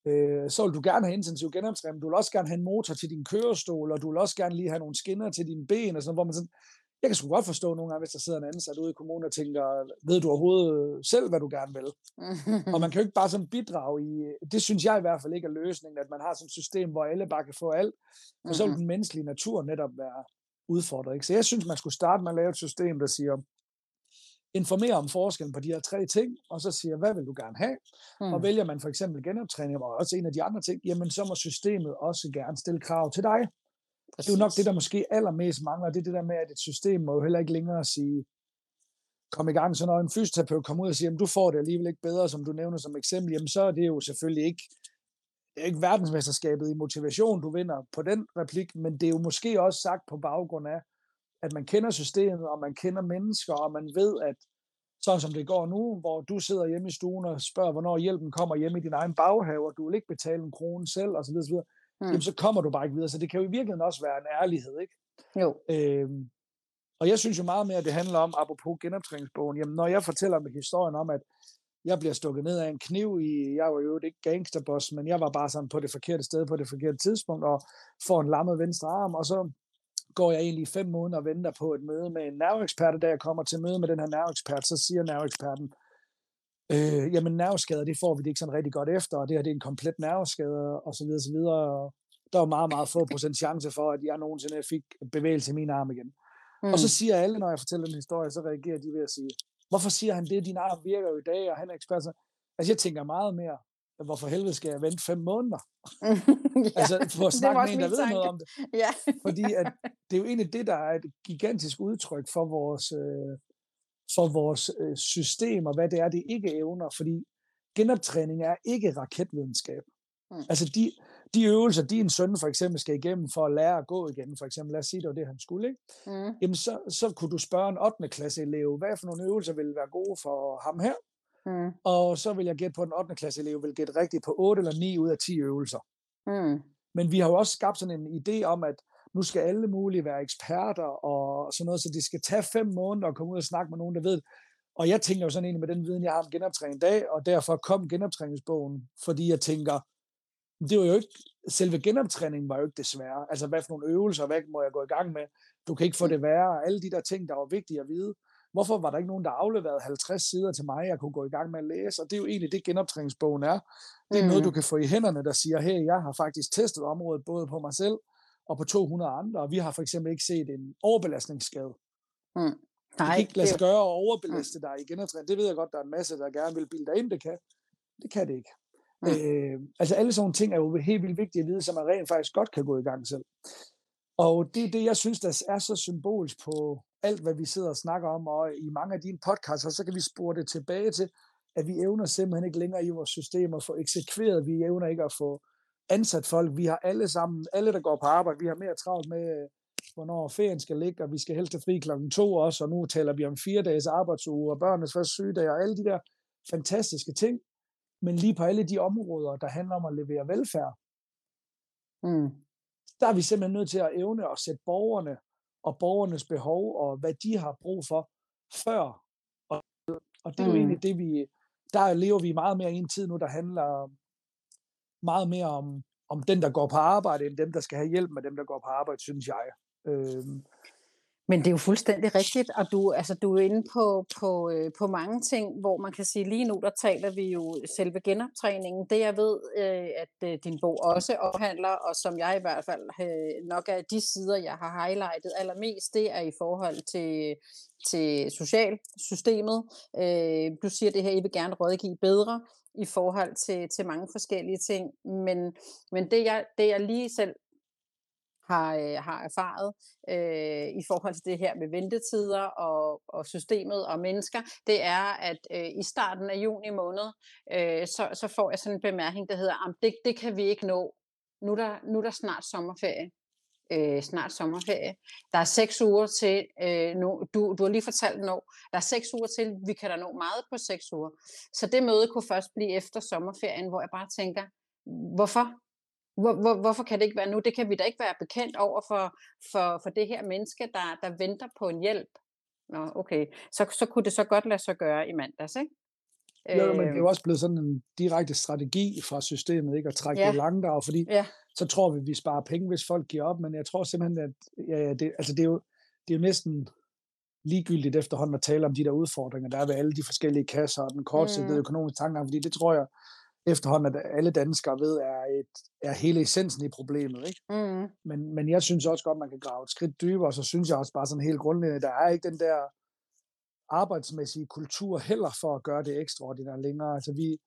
øh, så vil du gerne have intensiv genoptræning, du vil også gerne have en motor til din kørestol, og du vil også gerne lige have nogle skinner til dine ben, og sådan, hvor man sådan, jeg kan sgu godt forstå nogle gange, hvis der sidder en ansat ude i kommunen og tænker, ved du overhovedet selv, hvad du gerne vil? og man kan jo ikke bare sådan bidrage i, det synes jeg i hvert fald ikke er løsningen, at man har sådan et system, hvor alle bare kan få alt, for så vil den menneskelige natur netop være udfordret. Ikke? Så jeg synes, man skulle starte med at lave et system, der siger, informere om forskellen på de her tre ting, og så siger, hvad vil du gerne have? Mm. Og vælger man for eksempel genoptræning, og også en af de andre ting, jamen så må systemet også gerne stille krav til dig. Præcis. Det er jo nok det, der måske allermest mangler, det er det der med, at et system må jo heller ikke længere sige, kom i gang, så når en fysioterapeut kommer ud og siger, jamen, du får det alligevel ikke bedre, som du nævner som eksempel, jamen så er det jo selvfølgelig ikke, det er ikke verdensmesterskabet i motivation, du vinder på den replik, men det er jo måske også sagt på baggrund af, at man kender systemet, og man kender mennesker, og man ved, at sådan som det går nu, hvor du sidder hjemme i stuen og spørger, hvornår hjælpen kommer hjemme i din egen baghave, og du vil ikke betale en krone selv, osv., osv., mm. jamen, så kommer du bare ikke videre. Så det kan jo i virkeligheden også være en ærlighed, ikke? Jo. Øhm, og jeg synes jo meget mere, at det handler om, apropos genoptræningsbogen, jamen når jeg fortæller med historien om, at jeg bliver stukket ned af en kniv i, jeg var jo ikke gangsterboss, men jeg var bare sådan på det forkerte sted på det forkerte tidspunkt, og får en lammet venstre arm, og så går jeg egentlig fem måneder og venter på et møde med en nerveekspert, da jeg kommer til møde med den her nerveekspert, så siger nerveeksperten, øh, jamen nerveskader, det får vi det ikke sådan rigtig godt efter, og det her det er en komplet nerveskade, og så videre, så videre. Og der var meget, meget få procent chance for, at jeg nogensinde fik bevægelse i min arm igen. Mm. Og så mm. siger alle, når jeg fortæller den historie, så reagerer de ved at sige, hvorfor siger han det? Din arm virker jo i dag, og han er ekspert. Altså, jeg tænker meget mere, hvorfor helvede skal jeg vente fem måneder? ja, altså for at snakke med en, der ved tanke. noget om det. Ja. Fordi at det er jo egentlig det, der er et gigantisk udtryk for vores, øh, for vores øh, system, og hvad det er, det ikke evner. Fordi genoptræning er ikke raketvidenskab. Mm. Altså de, de øvelser, din søn for eksempel skal igennem for at lære at gå igen, for eksempel, lad os sige, det var det, han skulle, ikke? Mm. Jamen så, så kunne du spørge en 8. klasse elev, hvad for nogle øvelser ville være gode for ham her? Mm. Og så vil jeg gætte på, at den 8. klasse elev vil gætte rigtigt på 8 eller 9 ud af 10 øvelser. Mm. Men vi har jo også skabt sådan en idé om, at nu skal alle mulige være eksperter og sådan noget, så det skal tage fem måneder at komme ud og snakke med nogen, der ved Og jeg tænker jo sådan egentlig med den viden, jeg har om genoptræning i dag, og derfor kom genoptræningsbogen, fordi jeg tænker, det var jo ikke, selve genoptræningen var jo ikke det svære. Altså, hvad for nogle øvelser, hvad må jeg gå i gang med? Du kan ikke få mm. det værre. Alle de der ting, der var vigtige at vide. Hvorfor var der ikke nogen, der afleverede 50 sider til mig, jeg kunne gå i gang med at læse? Og det er jo egentlig det, genoptræningsbogen er. Det er mm. noget, du kan få i hænderne, der siger, hey, jeg har faktisk testet området både på mig selv og på 200 andre, og vi har for eksempel ikke set en overbelastningsskade. Mm. Nej, det kan ikke lade sig gøre at overbelaste dig i genoptræning. Det ved jeg godt, der er en masse, der gerne vil bilde dig ind, det kan. Det kan det ikke. Mm. Øh, altså alle sådan ting er jo helt vildt vigtige at vide, som man rent faktisk godt kan gå i gang selv. Og det er det, jeg synes, der er så symbolisk på alt, hvad vi sidder og snakker om, og i mange af dine podcasts, så kan vi spore det tilbage til, at vi evner simpelthen ikke længere i vores system at få eksekveret, vi evner ikke at få ansat folk. Vi har alle sammen, alle der går på arbejde, vi har mere travlt med, hvornår ferien skal ligge, og vi skal helst fri klokken to også, og nu taler vi om fire dages arbejdsuge, og børnenes første sygedag, og alle de der fantastiske ting. Men lige på alle de områder, der handler om at levere velfærd, mm. der er vi simpelthen nødt til at evne at sætte borgerne og borgernes behov og hvad de har brug for før. Og, og det er jo mm. egentlig det, vi, der lever vi meget mere i en tid nu, der handler meget mere om, om den, der går på arbejde, end dem, der skal have hjælp med dem, der går på arbejde, synes jeg. Øhm. Men det er jo fuldstændig rigtigt, og du, altså, du er inde på, på, øh, på mange ting, hvor man kan sige, lige nu der taler vi jo selve genoptræningen. Det jeg ved, øh, at øh, din bog også omhandler, og som jeg i hvert fald øh, nok er de sider, jeg har highlightet allermest, det er i forhold til, til socialsystemet. Øh, du siger det her, I vil gerne rådgive bedre i forhold til, til mange forskellige ting, men, men det, jeg, det jeg lige selv har, øh, har erfaret øh, i forhold til det her med ventetider og, og systemet og mennesker, det er, at øh, i starten af juni måned, øh, så, så får jeg sådan en bemærkning, der hedder, det, det kan vi ikke nå. Nu er der, nu er der snart sommerferie. Øh, snart sommerferie. Der er seks uger til, øh, nu, du, du har lige fortalt nå, der er seks uger til, vi kan da nå meget på seks uger. Så det møde kunne først blive efter sommerferien, hvor jeg bare tænker, hvorfor? Hvor, hvor, hvorfor kan det ikke være nu? Det kan vi da ikke være bekendt over for, for, for det her menneske, der, der venter på en hjælp. Nå, okay. Så, så kunne det så godt lade sig gøre i mandags, ikke? Jo, men det er jo også blevet sådan en direkte strategi fra systemet, ikke? At trække ja. det langt af, fordi ja. så tror vi, at vi sparer penge, hvis folk giver op, men jeg tror simpelthen, at ja, ja, det, altså det, er jo, det er jo næsten ligegyldigt efterhånden at tale om de der udfordringer, der er ved alle de forskellige kasser og den kortsigtede mm. økonomiske tanker, fordi det tror jeg, efterhånden, at alle danskere ved, er, et, er hele essensen i problemet. Ikke? Mm. Men, men jeg synes også godt, man kan grave et skridt dybere, og så synes jeg også bare sådan helt grundlæggende, der er ikke den der arbejdsmæssige kultur heller for at gøre det ekstraordinært længere. Altså vi,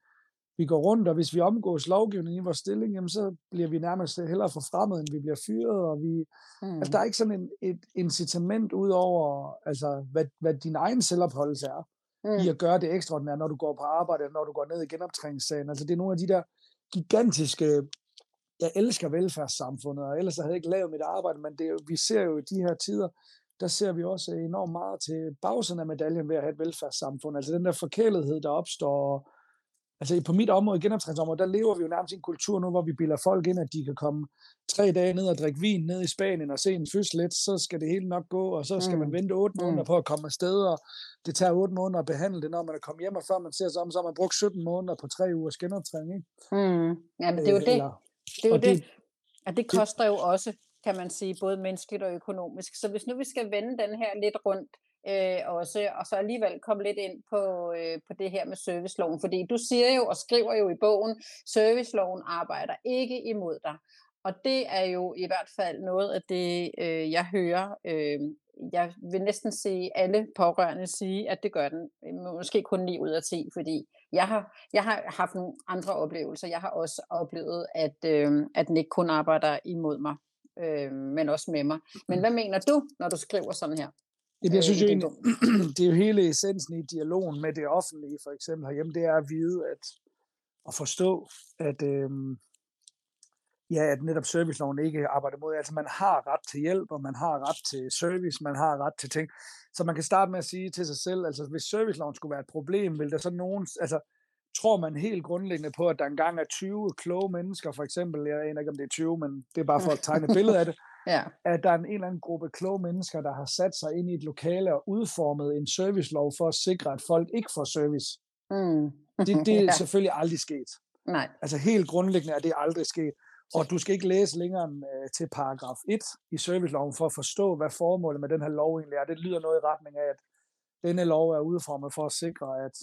vi går rundt, og hvis vi omgås lovgivningen i vores stilling, jamen så bliver vi nærmest hellere forfremmet, end vi bliver fyret, og vi, mm. altså der er ikke sådan en, et incitament ud over, altså hvad, hvad din egen selvopholdelse er mm. i at gøre det ekstraordinære, når du går på arbejde, når du går ned i genoptræningssagen. Altså det er nogle af de der gigantiske, jeg elsker velfærdssamfundet, og ellers havde jeg ikke lavet mit arbejde, men det, vi ser jo i de her tider, der ser vi også enormt meget til bagsiden af medaljen ved at have et velfærdssamfund. Altså den der forkælethed, der opstår, Altså på mit område, genoptræningsområde, der lever vi jo nærmest i en kultur nu, hvor vi bilder folk ind, at de kan komme tre dage ned og drikke vin ned i Spanien og se en fødslet, så skal det hele nok gå, og så skal mm. man vente otte måneder mm. på at komme afsted, og det tager otte måneder at behandle det, når man er kommet hjem, og før man ser sig om, så har man brugt 17 måneder på tre ugers genoptræning. Ikke? Mm. Jamen det er jo det. Eller, det er jo det. det. Og det koster det, jo også, kan man sige, både menneskeligt og økonomisk. Så hvis nu vi skal vende den her lidt rundt, øh, også, og så alligevel komme lidt ind på, øh, på det her med serviceloven, fordi du siger jo og skriver jo i bogen, serviceloven arbejder ikke imod dig. Og det er jo i hvert fald noget af det, øh, jeg hører. Øh, jeg vil næsten sige alle pårørende sige, at det gør den. Måske kun 9 ud af 10, fordi jeg har, jeg har haft nogle andre oplevelser. Jeg har også oplevet, at, øh, at den ikke kun arbejder imod mig, øh, men også med mig. Men hvad mener du, når du skriver sådan her? Ja, jeg synes jo egentlig, det er jo hele essensen i dialogen med det offentlige, for eksempel herhjemme, det er at vide, at, at forstå, at, øhm, ja, at netop serviceloven ikke arbejder mod. Altså man har ret til hjælp, og man har ret til service, man har ret til ting. Så man kan starte med at sige til sig selv, altså hvis serviceloven skulle være et problem, vil der så nogen, altså tror man helt grundlæggende på, at der engang er 20 kloge mennesker, for eksempel, jeg aner ikke, om det er 20, men det er bare for at tegne et billede af det, ja. at der er en, en eller anden gruppe kloge mennesker, der har sat sig ind i et lokale og udformet en servicelov for at sikre, at folk ikke får service. Mm. det, det er ja. selvfølgelig aldrig sket. Nej. Altså helt grundlæggende er det aldrig sket. Og du skal ikke læse længere end uh, til paragraf 1 i serviceloven for at forstå, hvad formålet med den her lov egentlig er. Det lyder noget i retning af, at denne lov er udformet for at sikre, at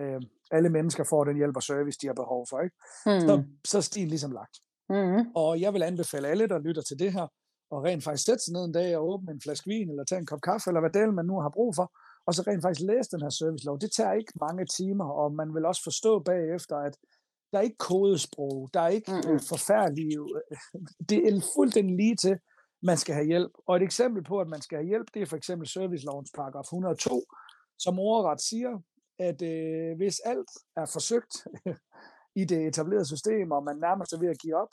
uh, alle mennesker får den hjælp og service, de har behov for. Ikke? Mm. Så, så er stien ligesom lagt. Mm. Og jeg vil anbefale alle, der lytter til det her, og rent faktisk sætte sig ned en dag og åbne en flaske vin, eller tage en kop kaffe, eller hvad del man nu har brug for, og så rent faktisk læse den her servicelov. Det tager ikke mange timer, og man vil også forstå bagefter, at der er ikke kodesprog, der er ikke mm-hmm. forfærdelige, det er fuldstændig lige til, man skal have hjælp. Og et eksempel på, at man skal have hjælp, det er for eksempel servicelovens paragraf 102, som overret siger, at øh, hvis alt er forsøgt i det etablerede system, og man nærmest er ved at give op,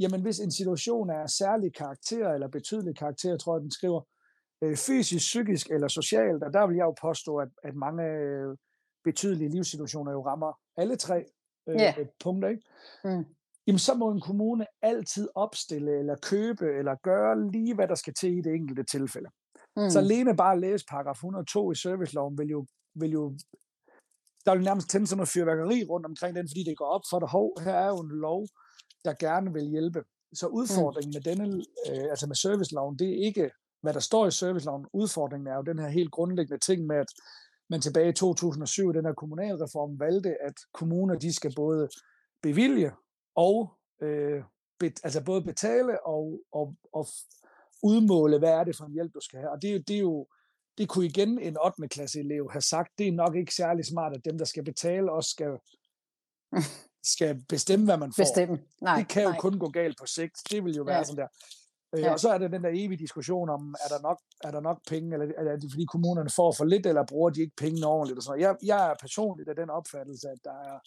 jamen hvis en situation er særlig karakter eller betydelig karakter, tror jeg, den skriver, øh, fysisk, psykisk eller socialt, og der vil jeg jo påstå, at, at mange øh, betydelige livssituationer jo rammer alle tre øh, yeah. punkter, ikke? Mm. Jamen så må en kommune altid opstille eller købe eller gøre lige, hvad der skal til i det enkelte tilfælde. Mm. Så alene bare at læse paragraf 102 i serviceloven vil jo, vil jo der vil nærmest tænde sådan noget fyrværkeri rundt omkring den, fordi det går op for dig, hov, her er jo en lov, der gerne vil hjælpe. Så mm. udfordringen mm. med denne, øh, altså med serviceloven, det er ikke hvad der står i serviceloven. Udfordringen er jo den her helt grundlæggende ting med, at man tilbage i 2007, den her kommunalreform, valgte, at kommuner, de skal både bevilge og øh, bet, altså både betale og, og, og udmåle, hvad er det for en hjælp, du skal have. Og det, det er jo, det kunne igen en 8. klasse elev have sagt, det er nok ikke særlig smart, at dem, der skal betale, også skal, skal bestemme, hvad man får. Bestemme. Nej, det kan jo nej. kun gå galt på sigt. Det vil jo være Ja. sådan der. Øh, Ja. Og så er der den der evige diskussion om, er der nok, er der nok penge, eller er det fordi kommunerne får for lidt, eller bruger de ikke pengene ordentligt? Og sådan noget. Jeg, jeg er personligt af den opfattelse, at der er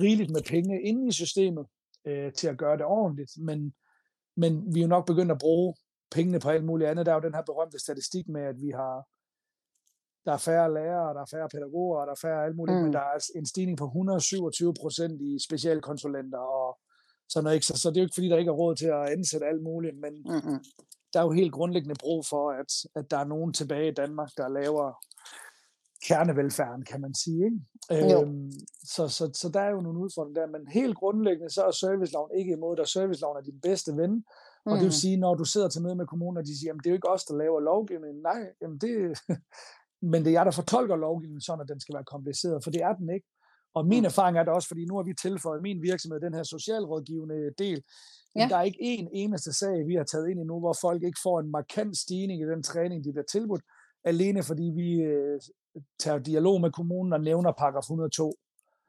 rigeligt med penge inde i systemet øh, til at gøre det ordentligt, men, men vi er jo nok begyndt at bruge pengene på alt muligt andet. Der er jo den her berømte statistik med, at vi har der er færre lærere, der er færre pædagoger, og der er færre alt muligt, mm. Men der er en stigning på 127 procent i specialkonsulenter og sådan noget. Ikke? Så, så det er jo ikke, fordi der ikke er råd til at ansætte alt muligt, men Mm-mm. der er jo helt grundlæggende brug for, at, at der er nogen tilbage i Danmark, der laver kernevelfærden, kan man sige. Ikke? Jo. Øhm, så, så, så der er jo nogle udfordringer der, men helt grundlæggende, så er serviceloven ikke imod dig. Serviceloven er din bedste ven, og det vil Mm. sige, når du sidder til møde med kommunen, og de siger, jamen det er jo ikke os, der laver lovgivningen. Nej, jamen det, men det er jeg, der fortolker lovgivningen sådan, at den skal være kompliceret, for det er den ikke. Og min Mm. erfaring er det også, fordi nu har vi tilføjet min virksomhed, den her socialrådgivende del, men Ja. der er ikke en eneste sag, vi har taget ind endnu, hvor folk ikke får en markant stigning i den træning, de bliver tilbudt, alene fordi vi øh, tager dialog med kommunen og nævner paragraf 102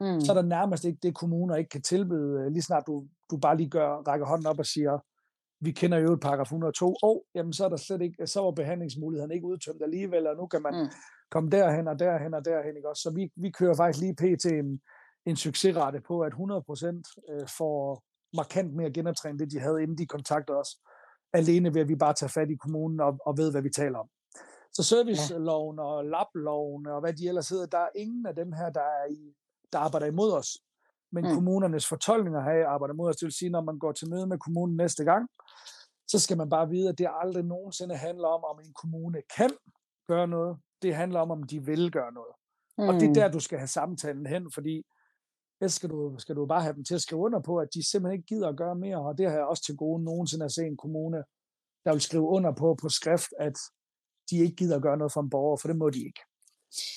Mm. så er der nærmest ikke det, kommuner ikke kan tilbyde, øh, lige snart du, du bare lige gør, rækker hånden op og siger, vi kender jo et paragraf 102, og jamen, så er der slet ikke, så var behandlingsmuligheden ikke udtømt alligevel, og nu kan man Mm. komme derhen og derhen og derhen, ikke også? Så vi, vi kører faktisk lige pt. en, en succesrate på, at 100% øh, får markant mere genoptræning, det de havde, inden de kontakter os, alene ved, at vi bare tager fat i kommunen og, og ved, hvad vi taler om. Så serviceloven og labloven og hvad de ellers hedder, der er ingen af dem her, der, er i, der arbejder imod os. Men Mm. mm. kommunernes fortolkninger her arbejder imod os. Det vil sige, når man går til møde med kommunen næste gang, så skal man bare vide, at det aldrig nogensinde handler om, om en kommune kan gøre noget. Det handler om, om de vil gøre noget. Mm. Og det er Mm. der, du skal have samtalen hen, fordi ellers skal du, skal du bare have dem til at skrive under på, at de simpelthen ikke gider at gøre mere. Og det har jeg også til gode nogensinde at se en kommune, der vil skrive under på på skrift, at de ikke gider at gøre noget for en borger, for det må de ikke.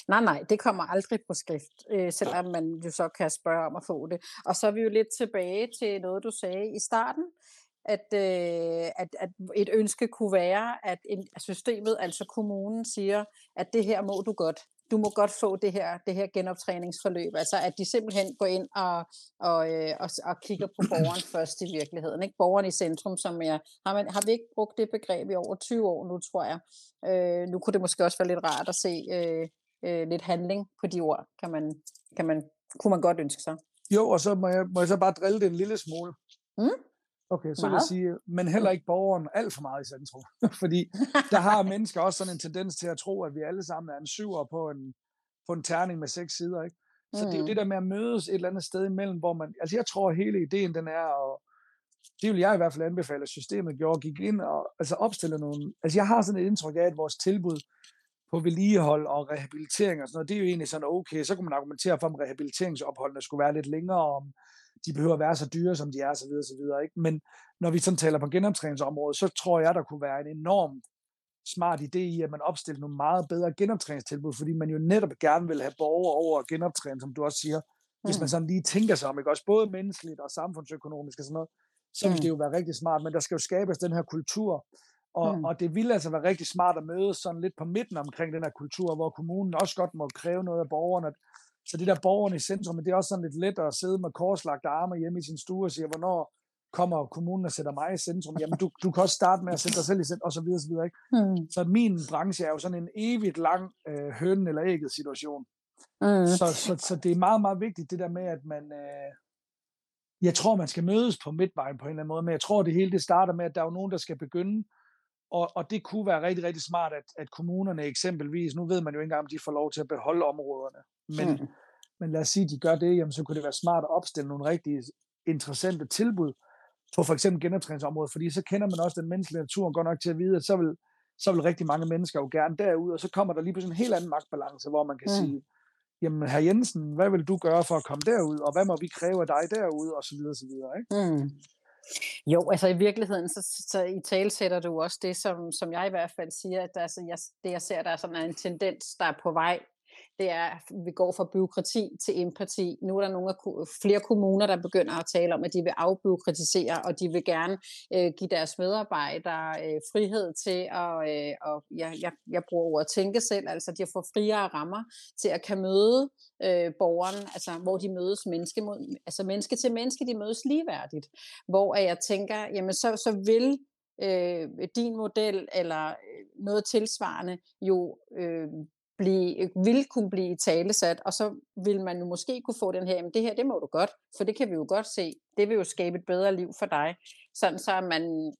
Nej, nej, det kommer aldrig på skrift, øh, selvom man jo så kan spørge om at få det. Og så er vi jo lidt tilbage til noget, du sagde i starten, at, øh, at, at et ønske kunne være, at, en, systemet, altså kommunen, siger, at det her må du godt. Du må godt få det her, det her genoptræningsforløb. Altså at de simpelthen går ind og, og, øh, og, og kigger på borgeren først i virkeligheden. Ikke? Borgeren i centrum, som er... Har, man, har vi ikke brugt det begreb i over 20 år nu, tror jeg. Øh, nu kunne det måske også være lidt rart at se øh, øh, lidt handling på de ord, kan man, kan man, kunne man godt ønske sig. Jo, og så må jeg, må jeg så bare drille det en lille smule. Mm. Okay, så vil jeg Meget. sige, men heller ikke borgeren alt for meget i centrum. Fordi der har mennesker også sådan en tendens til at tro, at vi alle sammen er en syver på en, på en terning med seks sider. Ikke? Så mm. det er jo det der med at mødes et eller andet sted imellem, hvor man... Altså jeg tror, hele ideen den er, og det vil jeg i hvert fald anbefale, at systemet gjorde, gik ind og altså opstille nogle... Altså jeg har sådan et indtryk af, at vores tilbud på vedligehold og rehabilitering og sådan noget, det er jo egentlig sådan okay, så kunne man argumentere for, om rehabiliteringsopholdene skulle være lidt længere, om de behøver at være så dyre, som de er, så videre, så videre. Ikke? Men når vi sådan taler på genoptræningsområdet, så tror jeg, der kunne være en enorm smart idé i, at man opstiller nogle meget bedre genoptræningstilbud, fordi man jo netop gerne vil have borgere over at genoptræne, som du også siger, hvis man sådan lige tænker sig om, ikke? også både menneskeligt og samfundsøkonomisk og sådan noget, så vil Mm. det jo være rigtig smart, men der skal jo skabes den her kultur, og, Mm. og det vil altså være rigtig smart at mødes sådan lidt på midten omkring den her kultur, hvor kommunen også godt må kræve noget af borgerne. Så det der borgerne i centrum, det er også sådan lidt let at sidde med korslagte arme hjemme i sin stue og sige, hvornår kommer kommunen og sætter mig i centrum? Jamen, du, du kan også starte med at sætte dig selv i centrum, og så videre, så videre. Ikke? Mm. Så min branche er jo sådan en evigt lang øh, hønen eller ægget situation. Mm. Så, så, så det er meget, meget vigtigt, det der med, at man... Øh, jeg tror, man skal mødes på midtvejen på en eller anden måde, men jeg tror, det hele det starter med, at der er jo nogen, der skal begynde, og, og det kunne være rigtig, rigtig smart, at, at kommunerne eksempelvis, nu ved man jo ikke engang, om de får lov til at beholde områderne, men, Mm. men lad os sige, at de gør det, jamen, så kunne det være smart at opstille nogle rigtig interessante tilbud på for eksempel genoptræningsområdet, fordi så kender man også den menneskelige natur godt nok til at vide, at så vil, så vil rigtig mange mennesker jo gerne derud, og så kommer der lige pludselig en helt anden magtbalance, hvor man kan Mm. sige, jamen herr Jensen, hvad vil du gøre for at komme derud, og hvad må vi kræve af dig derude, og så videre, så videre. Ikke? Mm. Jo, altså i virkeligheden, så, så i tale sætter du også det, som, som jeg i hvert fald siger, at der, altså, jeg, det jeg ser, der er sådan en tendens, der er på vej det er, at vi går fra byråkrati til empati. Nu er der nogle af flere kommuner, der begynder at tale om, at de vil afbyråkratisere, og de vil gerne øh, give deres medarbejdere øh, frihed til at, øh, og jeg, jeg, jeg bruger ordet tænke selv, altså de får friere rammer til at kan møde øh, borgeren, altså hvor de mødes menneske mod, altså menneske til menneske, de mødes ligeværdigt. Hvor jeg tænker, jamen så, så vil øh, din model eller øh, noget tilsvarende jo øh, blive, øh, vil kunne blive talesat, og så vil man jo måske kunne få den her, jamen det her, det må du godt, for det kan vi jo godt se, det vil jo skabe et bedre liv for dig. Sådan så man,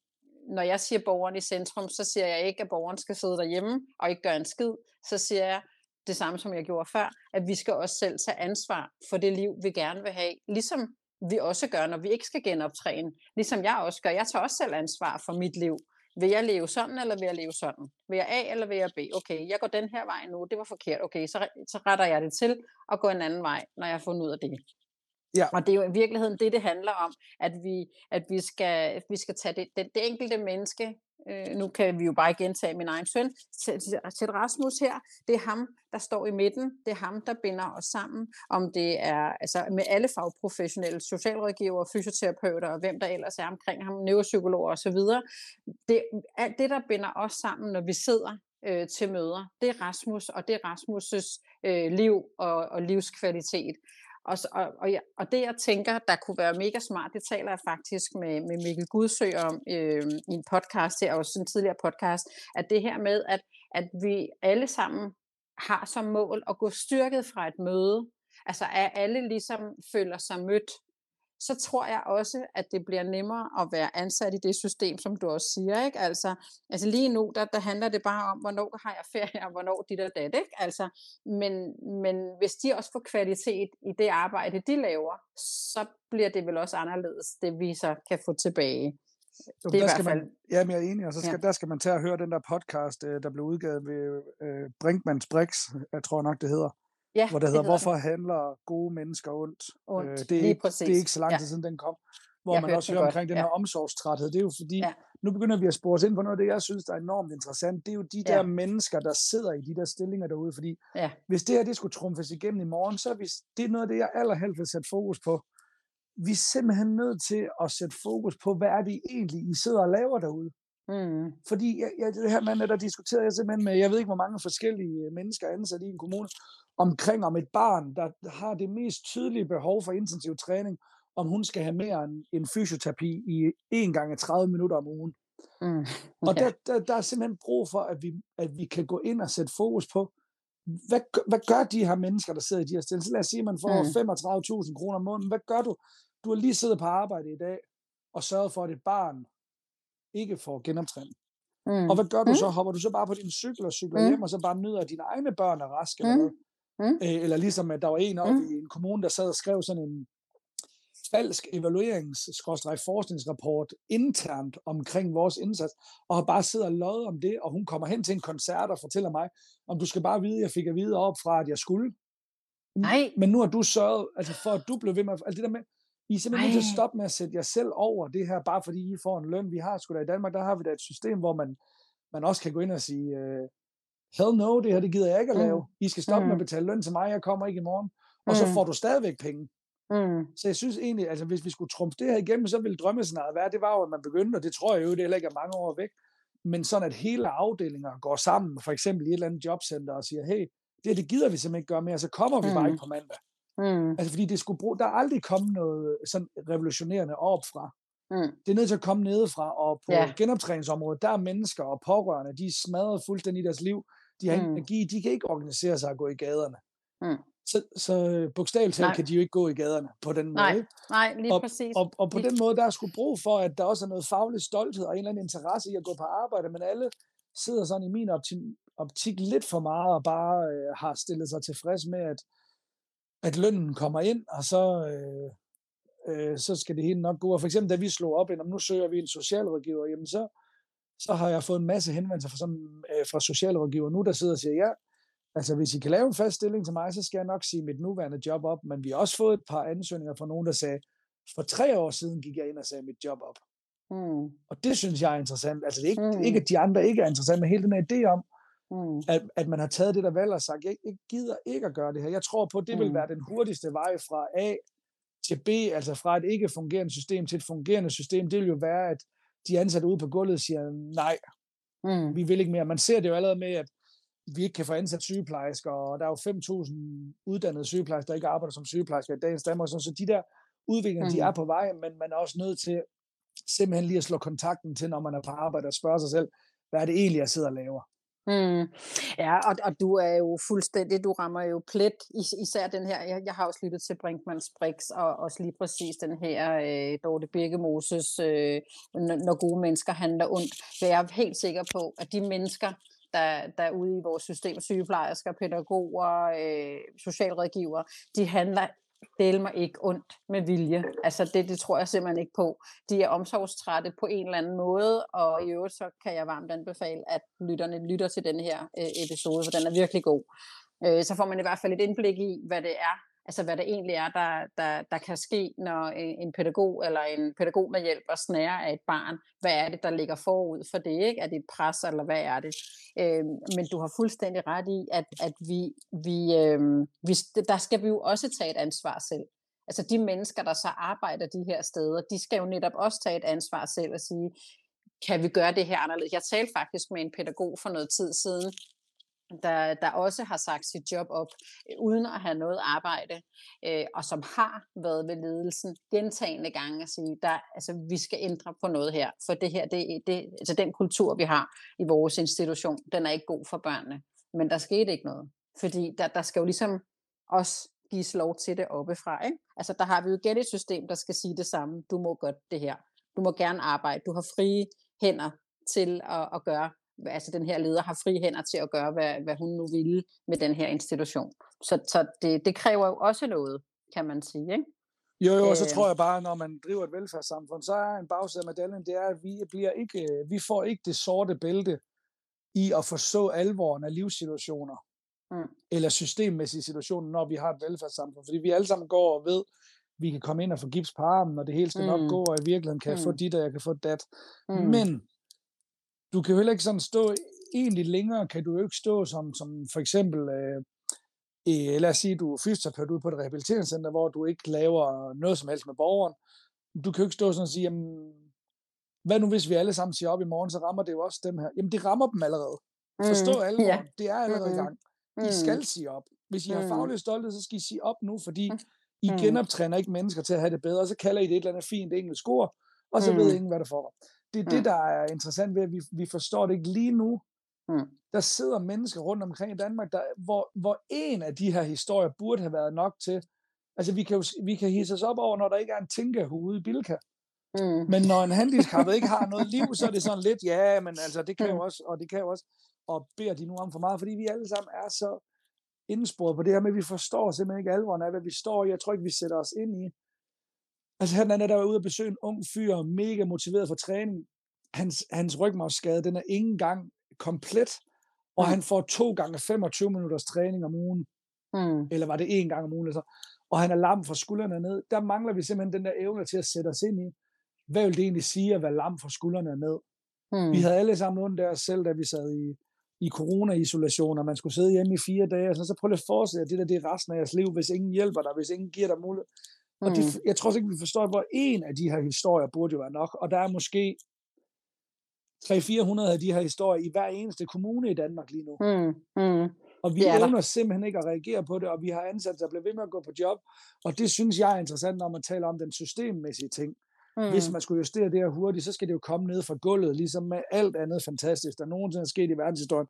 når jeg siger borgeren i centrum, så siger jeg ikke, at borgeren skal sidde derhjemme og ikke gøre en skid, så siger jeg det samme, som jeg gjorde før, at vi skal også selv tage ansvar for det liv, vi gerne vil have, ligesom vi også gør, når vi ikke skal genoptræne, ligesom jeg også gør. Jeg tager også selv ansvar for mit liv, vil jeg leve sådan, eller vil jeg leve sådan? Vil jeg A, eller vil jeg B? Okay, jeg går den her vej nu, det var forkert. Okay, så, så retter jeg det til og går en anden vej, når jeg har fundet ud af det. Ja. Og det er jo i virkeligheden det, det handler om, at vi, at vi, skal, vi skal tage det, det, det enkelte menneske øh, nu kan vi jo bare gentage min egen søn, til, Rasmus her, det er ham, der står i midten, det er ham, der binder os sammen, om det er altså med alle fagprofessionelle, socialrådgiver, fysioterapeuter og hvem der ellers er omkring ham, neuropsykologer osv. Det, alt det, der binder os sammen, når vi sidder øh, til møder, det er Rasmus, og det er Rasmus' øh, liv og, og livskvalitet. Og, og, og, jeg, og det jeg tænker, der kunne være mega smart, det taler jeg faktisk med, med Mikkel Gudsø om øh, i en podcast her, også en tidligere podcast, at det her med, at, at vi alle sammen har som mål at gå styrket fra et møde, altså at alle ligesom føler sig mødt, så tror jeg også, at det bliver nemmere at være ansat i det system, som du også siger. Ikke? Altså, altså lige nu, der, der handler det bare om, hvornår har jeg ferie, og hvornår dit og dat. Ikke? Altså, men, men hvis de også får kvalitet i det arbejde, de laver, så bliver det vel også anderledes, det vi så kan få tilbage. Jo, det er der skal fald... man, ja, men jeg er enig, og så skal, ja. der skal man tage og høre den der podcast, øh, der blev udgivet ved Brinkmanns Brix, jeg tror nok det hedder, Ja, hvor der hedder, hedder Hvorfor den. handler gode mennesker ondt? ondt. Øh, det, er ikke, det er ikke så lang tid ja. siden, den kom. Hvor jeg man også hører omkring den her ja. omsorgstræthed. Det er jo fordi, ja. nu begynder vi at spore os ind på noget af det, jeg synes, der er enormt interessant. Det er jo de der ja. mennesker, der sidder i de der stillinger derude. Fordi ja. hvis det her det skulle trumfes igennem i morgen, så er vi, det er noget af det, jeg allerhelst vil sætte fokus på. Vi er simpelthen nødt til at sætte fokus på, hvad er det egentlig, I sidder og laver derude. Mm. Fordi jeg, jeg, det her mand, der diskuterede jeg simpelthen med, jeg ved ikke, hvor mange forskellige mennesker er ansat i en kommune, omkring om et barn, der har det mest tydelige behov for intensiv træning, om hun skal have mere end en fysioterapi i en gang 30 minutter om ugen. Mm. Og der, der, der er simpelthen brug for, at vi, at vi kan gå ind og sætte fokus på, hvad, hvad gør de her mennesker, der sidder i de her stillinger? Så lad os sige, at man får mm. 35.000 kroner om måneden. Hvad gør du? Du har lige siddet på arbejde i dag og sørget for, at et barn ikke får genoptræning. Mm. Og hvad gør du mm. så? Hopper du så bare på din cykel og cykler mm. hjem, og så bare nyder, at dine egne børn er raske? Mm. Eller Mm. Øh, eller ligesom, at der var en oppe mm. i en kommune, der sad og skrev sådan en falsk evaluerings-forskningsrapport internt omkring vores indsats, og har bare siddet og løjet om det, og hun kommer hen til en koncert og fortæller mig, om du skal bare vide, jeg fik at vide op fra, at jeg skulle. Nej. Men nu har du sørget, altså for at du blev ved med, altså det der med, I er simpelthen nødt til at stoppe med at sætte jer selv over det her, bare fordi I får en løn. Vi har sgu da i Danmark, der har vi da et system, hvor man, man også kan gå ind og sige, øh, hell no, det her det gider jeg ikke at lave. Mm. I skal stoppe mm. med at mm. betale løn til mig, jeg kommer ikke i morgen. Og mm. så får du stadigvæk penge. Mm. Så jeg synes egentlig, altså hvis vi skulle trumfe det her igennem, så ville drømmescenariet være, det var jo, at man begyndte, og det tror jeg jo, det heller ikke er mange år væk, men sådan at hele afdelinger går sammen, for eksempel i et eller andet jobcenter og siger, hey, det, det gider vi simpelthen ikke gøre mere, så kommer vi mm. bare ikke på mandag. Mm. Altså fordi det skulle bruge, der er aldrig kommet noget sådan revolutionerende op fra. Mm. Det er nødt til at komme nedefra, og på yeah. genoptræningsområdet, der er mennesker og pårørende, de er smadret fuldstændig i deres liv, de har mm. energi, de kan ikke organisere sig og gå i gaderne. Mm. Så, så bogstaveligt talt kan de jo ikke gå i gaderne på den måde. Nej, nej lige og, præcis. Og, og på lige. den måde, der er sgu brug for, at der også er noget faglig stolthed og en eller anden interesse i at gå på arbejde, men alle sidder sådan i min optik, optik lidt for meget og bare øh, har stillet sig tilfreds med, at, at lønnen kommer ind, og så, øh, øh, så skal det hele nok gå. Og for eksempel, da vi slog op, om nu søger vi en socialrådgiver, jamen så, så har jeg fået en masse henvendelser fra, sådan, øh, fra socialrådgiver nu, der sidder og siger, ja, altså hvis I kan lave en fast stilling til mig, så skal jeg nok sige mit nuværende job op, men vi har også fået et par ansøgninger fra nogen, der sagde, For tre år siden gik jeg ind og sagde mit job op. Mm. Og det synes jeg er interessant. Altså det er ikke, mm. ikke, at de andre ikke er interessant, men hele den her idé om, mm. at, at man har taget det der valg og sagt, jeg, jeg gider ikke at gøre det her. Jeg tror på, at det mm. vil være den hurtigste vej fra A til B, altså fra et ikke fungerende system til et fungerende system. Det vil jo være, at de ansatte ude på gulvet siger, nej, mm. vi vil ikke mere. Man ser det jo allerede med, at vi ikke kan få ansat sygeplejersker, og der er jo 5.000 uddannede sygeplejersker, der ikke arbejder som sygeplejersker i dagens Danmark, så de der udviklinger, mm. de er på vej, men man er også nødt til simpelthen lige at slå kontakten til, når man er på arbejde og spørge sig selv, hvad er det egentlig, jeg sidder og laver? Mm. Ja, og, og du er jo fuldstændig, du rammer jo plet, is, især den her, jeg, jeg har også lyttet til Brinkmanns Brix, og også lige præcis den her øh, Dorte Birkemoses, øh, når gode mennesker handler ondt. Så jeg er helt sikker på, at de mennesker, der, der er ude i vores system, sygeplejersker, pædagoger, øh, socialrådgiver, de handler dele mig ikke ondt med vilje. Altså det, det tror jeg simpelthen ikke på. De er omsorgstrætte på en eller anden måde, og i øvrigt så kan jeg varmt anbefale, at lytterne lytter til den her øh, episode, for den er virkelig god. Øh, så får man i hvert fald et indblik i, hvad det er, altså hvad det egentlig er, der, der, der kan ske, når øh, en pædagog eller en pædagog med hjælp og snære af et barn, hvad er det, der ligger forud for det, ikke? Er det et pres, eller hvad er det? Øh, men du har fuldstændig ret i, at, at vi, vi, øh, vi, der skal vi jo også tage et ansvar selv. Altså de mennesker, der så arbejder de her steder, de skal jo netop også tage et ansvar selv og sige, kan vi gøre det her anderledes? Jeg talte faktisk med en pædagog for noget tid siden, der, der også har sagt sit job op, øh, uden at have noget arbejde, øh, og som har været ved ledelsen gentagende gange at sige, der, altså, vi skal ændre på noget her, for det her, det, det, altså den kultur, vi har i vores institution, den er ikke god for børnene. Men der skete ikke noget, fordi der, der skal jo ligesom også gives lov til det oppefra. Ikke? Altså der har vi jo igen et system, der skal sige det samme. Du må godt det her. Du må gerne arbejde. Du har frie hænder til at, at gøre altså den her leder har fri hænder til at gøre, hvad, hvad hun nu ville med den her institution. Så, så det, det kræver jo også noget, kan man sige, ikke? Jo, jo, og så tror jeg bare, når man driver et velfærdssamfund, så er en bagside af medaljen, det er, at vi, bliver ikke, vi får ikke det sorte bælte i at forstå alvoren af livssituationer, mm. eller systemmæssige situationer, når vi har et velfærdssamfund. Fordi vi alle sammen går og ved, vi kan komme ind og få gips på armen, og det hele skal mm. nok gå, og i virkeligheden kan jeg mm. få dit, og jeg kan få dat. Mm. Men du kan jo heller ikke sådan stå, egentlig længere kan du jo ikke stå som, som for eksempel, øh, øh, lad os sige, du er fysioterapeut ude på et rehabiliteringscenter, hvor du ikke laver noget som helst med borgeren. Du kan jo ikke stå sådan og sige, jamen, hvad nu hvis vi alle sammen siger op i morgen, så rammer det jo også dem her. Jamen, det rammer dem allerede. Forstå mm, alle, ja. det er allerede mm, i gang. I mm. skal sige op. Hvis I har mm. faglig stolthed, så skal I sige op nu, fordi mm. I genoptræner ikke mennesker til at have det bedre, og så kalder I det et eller andet fint engelsk ord, og så mm. ved ingen, hvad det får det er mm. det, der er interessant ved, at vi, vi forstår det ikke lige nu. Mm. Der sidder mennesker rundt omkring i Danmark, der, hvor, hvor en af de her historier burde have været nok til. Altså, vi kan jo vi kan hisse os op over, når der ikke er en tænkehoved i Bilka. Mm. Men når en handicappet ikke har noget liv, så er det sådan lidt, ja, men altså, det kan jo mm. også, og det kan jo også, og beder de nu om for meget, fordi vi alle sammen er så indsporet på det her med, at vi forstår simpelthen ikke alvoren af, hvad vi står i. Jeg tror ikke, vi sætter os ind i, Altså han er der var ude at besøge en ung fyr, mega motiveret for træning. Hans, hans rygmavsskade, den er ingen gang komplet, og mm. han får to gange 25 minutters træning om ugen. Mm. Eller var det en gang om ugen? Altså. Og han er lam fra skuldrene ned. Der mangler vi simpelthen den der evne til at sætte os ind i, hvad vil det egentlig sige at være lam fra skuldrene ned? Mm. Vi havde alle sammen ondt der selv, da vi sad i, i corona-isolation, og man skulle sidde hjemme i fire dage, og så, så prøv lige at forestille det der det er resten af jeres liv, hvis ingen hjælper dig, hvis ingen giver dig mulighed. Og det, mm. jeg tror ikke, vi forstår, hvor en af de her historier burde jo være nok. Og der er måske 300-400 af de her historier i hver eneste kommune i Danmark lige nu. Mm. Mm. Og vi evner simpelthen ikke at reagere på det, og vi har ansat, der bliver ved med at gå på job. Og det synes jeg er interessant, når man taler om den systemmæssige ting. Mm. Hvis man skulle justere det her hurtigt, så skal det jo komme ned fra gulvet, ligesom med alt andet fantastisk, der nogensinde er sket i verdenshistorien.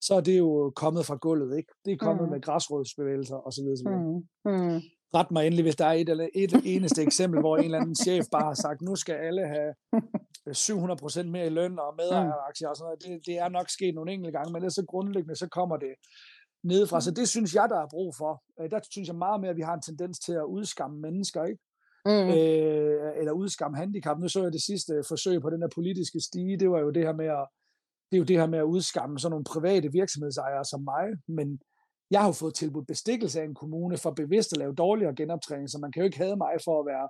Så er det jo kommet fra gulvet, ikke? Det er kommet mm. med græsrådsbevægelser osv. Mm. Mm ret mig endelig, hvis der er et, eller et eneste eksempel, hvor en eller anden chef bare har sagt, nu skal alle have 700% mere i løn og medejeraktier og sådan noget. Det, det er nok sket nogle enkelte gange, men er så grundlæggende, så kommer det nedefra. Så det synes jeg, der er brug for. Øh, der synes jeg meget mere, at vi har en tendens til at udskamme mennesker, ikke? Mm. Øh, eller udskamme handicap. Nu så jeg det sidste forsøg på den her politiske stige, det var jo det her med at det er jo det her med at udskamme sådan nogle private virksomhedsejere som mig, men jeg har jo fået tilbudt bestikkelse af en kommune for bevidst at lave dårligere genoptræning, så man kan jo ikke have mig for at være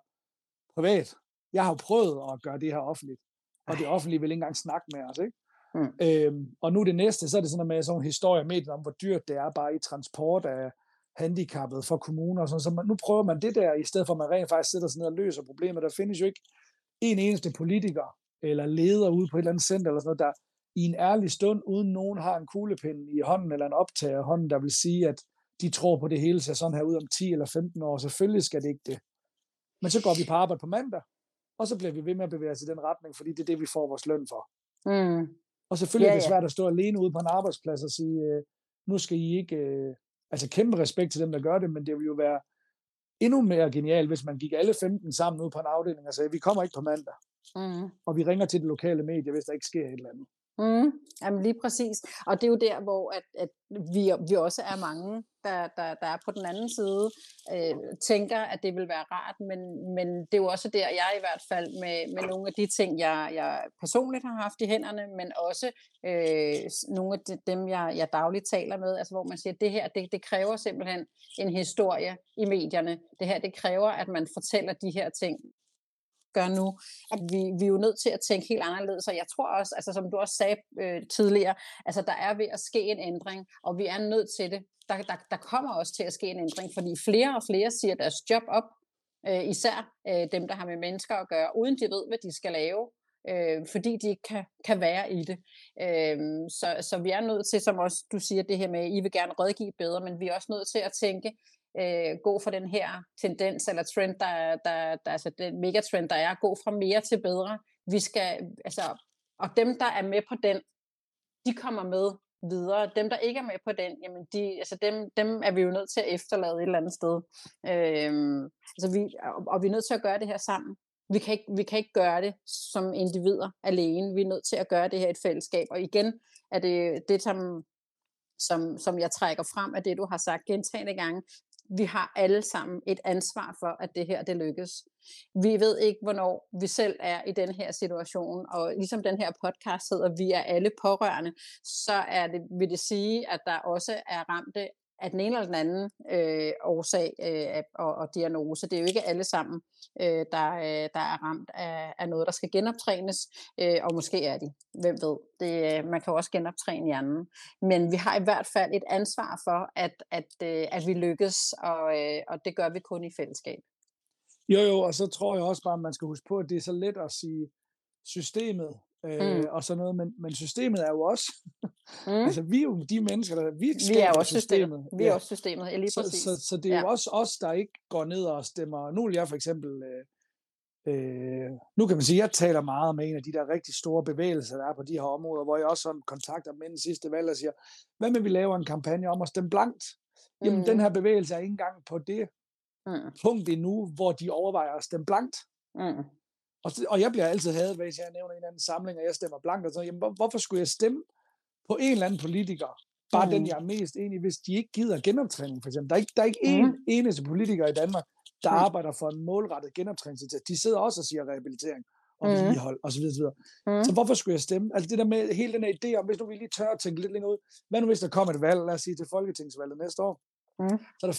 privat. Jeg har jo prøvet at gøre det her offentligt, og det offentlige vil ikke engang snakke med os, ikke? Mm. Øhm, og nu det næste, så er det sådan noget med sådan nogle historier med om, hvor dyrt det er bare i transport af handicappede for kommuner og sådan Så man, nu prøver man det der, i stedet for at man rent faktisk sætter sig ned og løser problemet. Der findes jo ikke en eneste politiker eller leder ude på et eller andet center eller sådan noget, der i en ærlig stund, uden nogen har en kuglepind i hånden eller en optager i hånden, der vil sige, at de tror på det hele ser sådan her ud om 10 eller 15 år. Selvfølgelig skal det ikke det. Men så går vi på arbejde på mandag, og så bliver vi ved med at bevæge os i den retning, fordi det er det, vi får vores løn for. Mm. Og selvfølgelig ja, ja. er det svært at stå alene ude på en arbejdsplads og sige, øh, nu skal I ikke, øh, altså kæmpe respekt til dem, der gør det, men det vil jo være endnu mere genialt, hvis man gik alle 15 sammen ud på en afdeling og sagde, vi kommer ikke på mandag. Mm. Og vi ringer til det lokale medie, hvis der ikke sker et eller andet. Mm, jamen lige præcis. Og det er jo der, hvor at, at vi, vi også er mange, der, der, der er på den anden side, øh, tænker, at det vil være rart, men, men det er jo også der, jeg i hvert fald med, med nogle af de ting, jeg, jeg personligt har haft i hænderne, men også øh, nogle af de, dem, jeg, jeg dagligt taler med, altså hvor man siger, at det her, det, det kræver simpelthen en historie i medierne. Det her, det kræver, at man fortæller de her ting gør nu, at vi, vi er jo nødt til at tænke helt anderledes, og jeg tror også, altså som du også sagde øh, tidligere, altså der er ved at ske en ændring, og vi er nødt til det. Der, der, der kommer også til at ske en ændring, fordi flere og flere siger deres job op, øh, især øh, dem, der har med mennesker at gøre, uden de ved, hvad de skal lave, øh, fordi de ikke kan, kan være i det. Øh, så, så vi er nødt til, som også du siger, det her med, at I vil gerne rådgive bedre, men vi er også nødt til at tænke, øh, gå for den her tendens eller trend, der, der, der altså den megatrend, der er, gå fra mere til bedre. Vi skal, altså, og dem, der er med på den, de kommer med videre. Dem, der ikke er med på den, jamen de, altså dem, dem er vi jo nødt til at efterlade et eller andet sted. Øhm, altså vi, og, og vi er nødt til at gøre det her sammen. Vi kan, ikke, vi kan ikke gøre det som individer alene. Vi er nødt til at gøre det her i et fællesskab. Og igen er det det, som, som, som jeg trækker frem af det, du har sagt gentagende gange vi har alle sammen et ansvar for, at det her det lykkes. Vi ved ikke, hvornår vi selv er i den her situation, og ligesom den her podcast hedder, vi er alle pårørende, så er det, vil det sige, at der også er ramte af den ene eller den anden øh, årsag øh, og, og diagnose. Det er jo ikke alle sammen, øh, der, øh, der er ramt af, af noget, der skal genoptrænes, øh, og måske er de. Hvem ved? Det, øh, man kan jo også genoptræne hjernen. Men vi har i hvert fald et ansvar for, at, at, øh, at vi lykkes, og, øh, og det gør vi kun i fællesskab. Jo, jo, og så tror jeg også bare, at man skal huske på, at det er så let at sige, systemet øh, mm. og sådan noget, men, men systemet er jo også, mm. altså vi er jo de mennesker, der vi, vi er også systemet. systemet. Vi er ja. også systemet, ja, lige præcis. Så, så, så det er ja. jo også os, der ikke går ned og stemmer. Nu vil jeg for eksempel, øh, øh, nu kan man sige, at jeg taler meget med en af de der rigtig store bevægelser, der er på de her områder, hvor jeg også sådan kontakter med den sidste valg og siger, hvad med vi laver en kampagne om at stemme blankt? Jamen, mm. den her bevægelse er ikke engang på det mm. punkt endnu, hvor de overvejer at stemme blankt. Mm. Og, og jeg bliver altid hadet, hvis jeg nævner en eller anden samling, og jeg stemmer blankt, og så, jamen, hvor, hvorfor skulle jeg stemme på en eller anden politiker, bare mm. den, jeg er mest enig hvis de ikke gider genoptræning, for eksempel. Der er ikke, der er ikke mm. en eneste politiker i Danmark, der mm. arbejder for en målrettet genoptræning. De sidder også og siger rehabilitering og mm. vedligehold osv. Så, videre, mm. så hvorfor skulle jeg stemme? Altså det der med hele den her idé om, hvis nu vi lige tør at tænke lidt længere ud, hvad nu hvis der kommer et valg, lad os sige til Folketingsvalget næste år, mm. så er der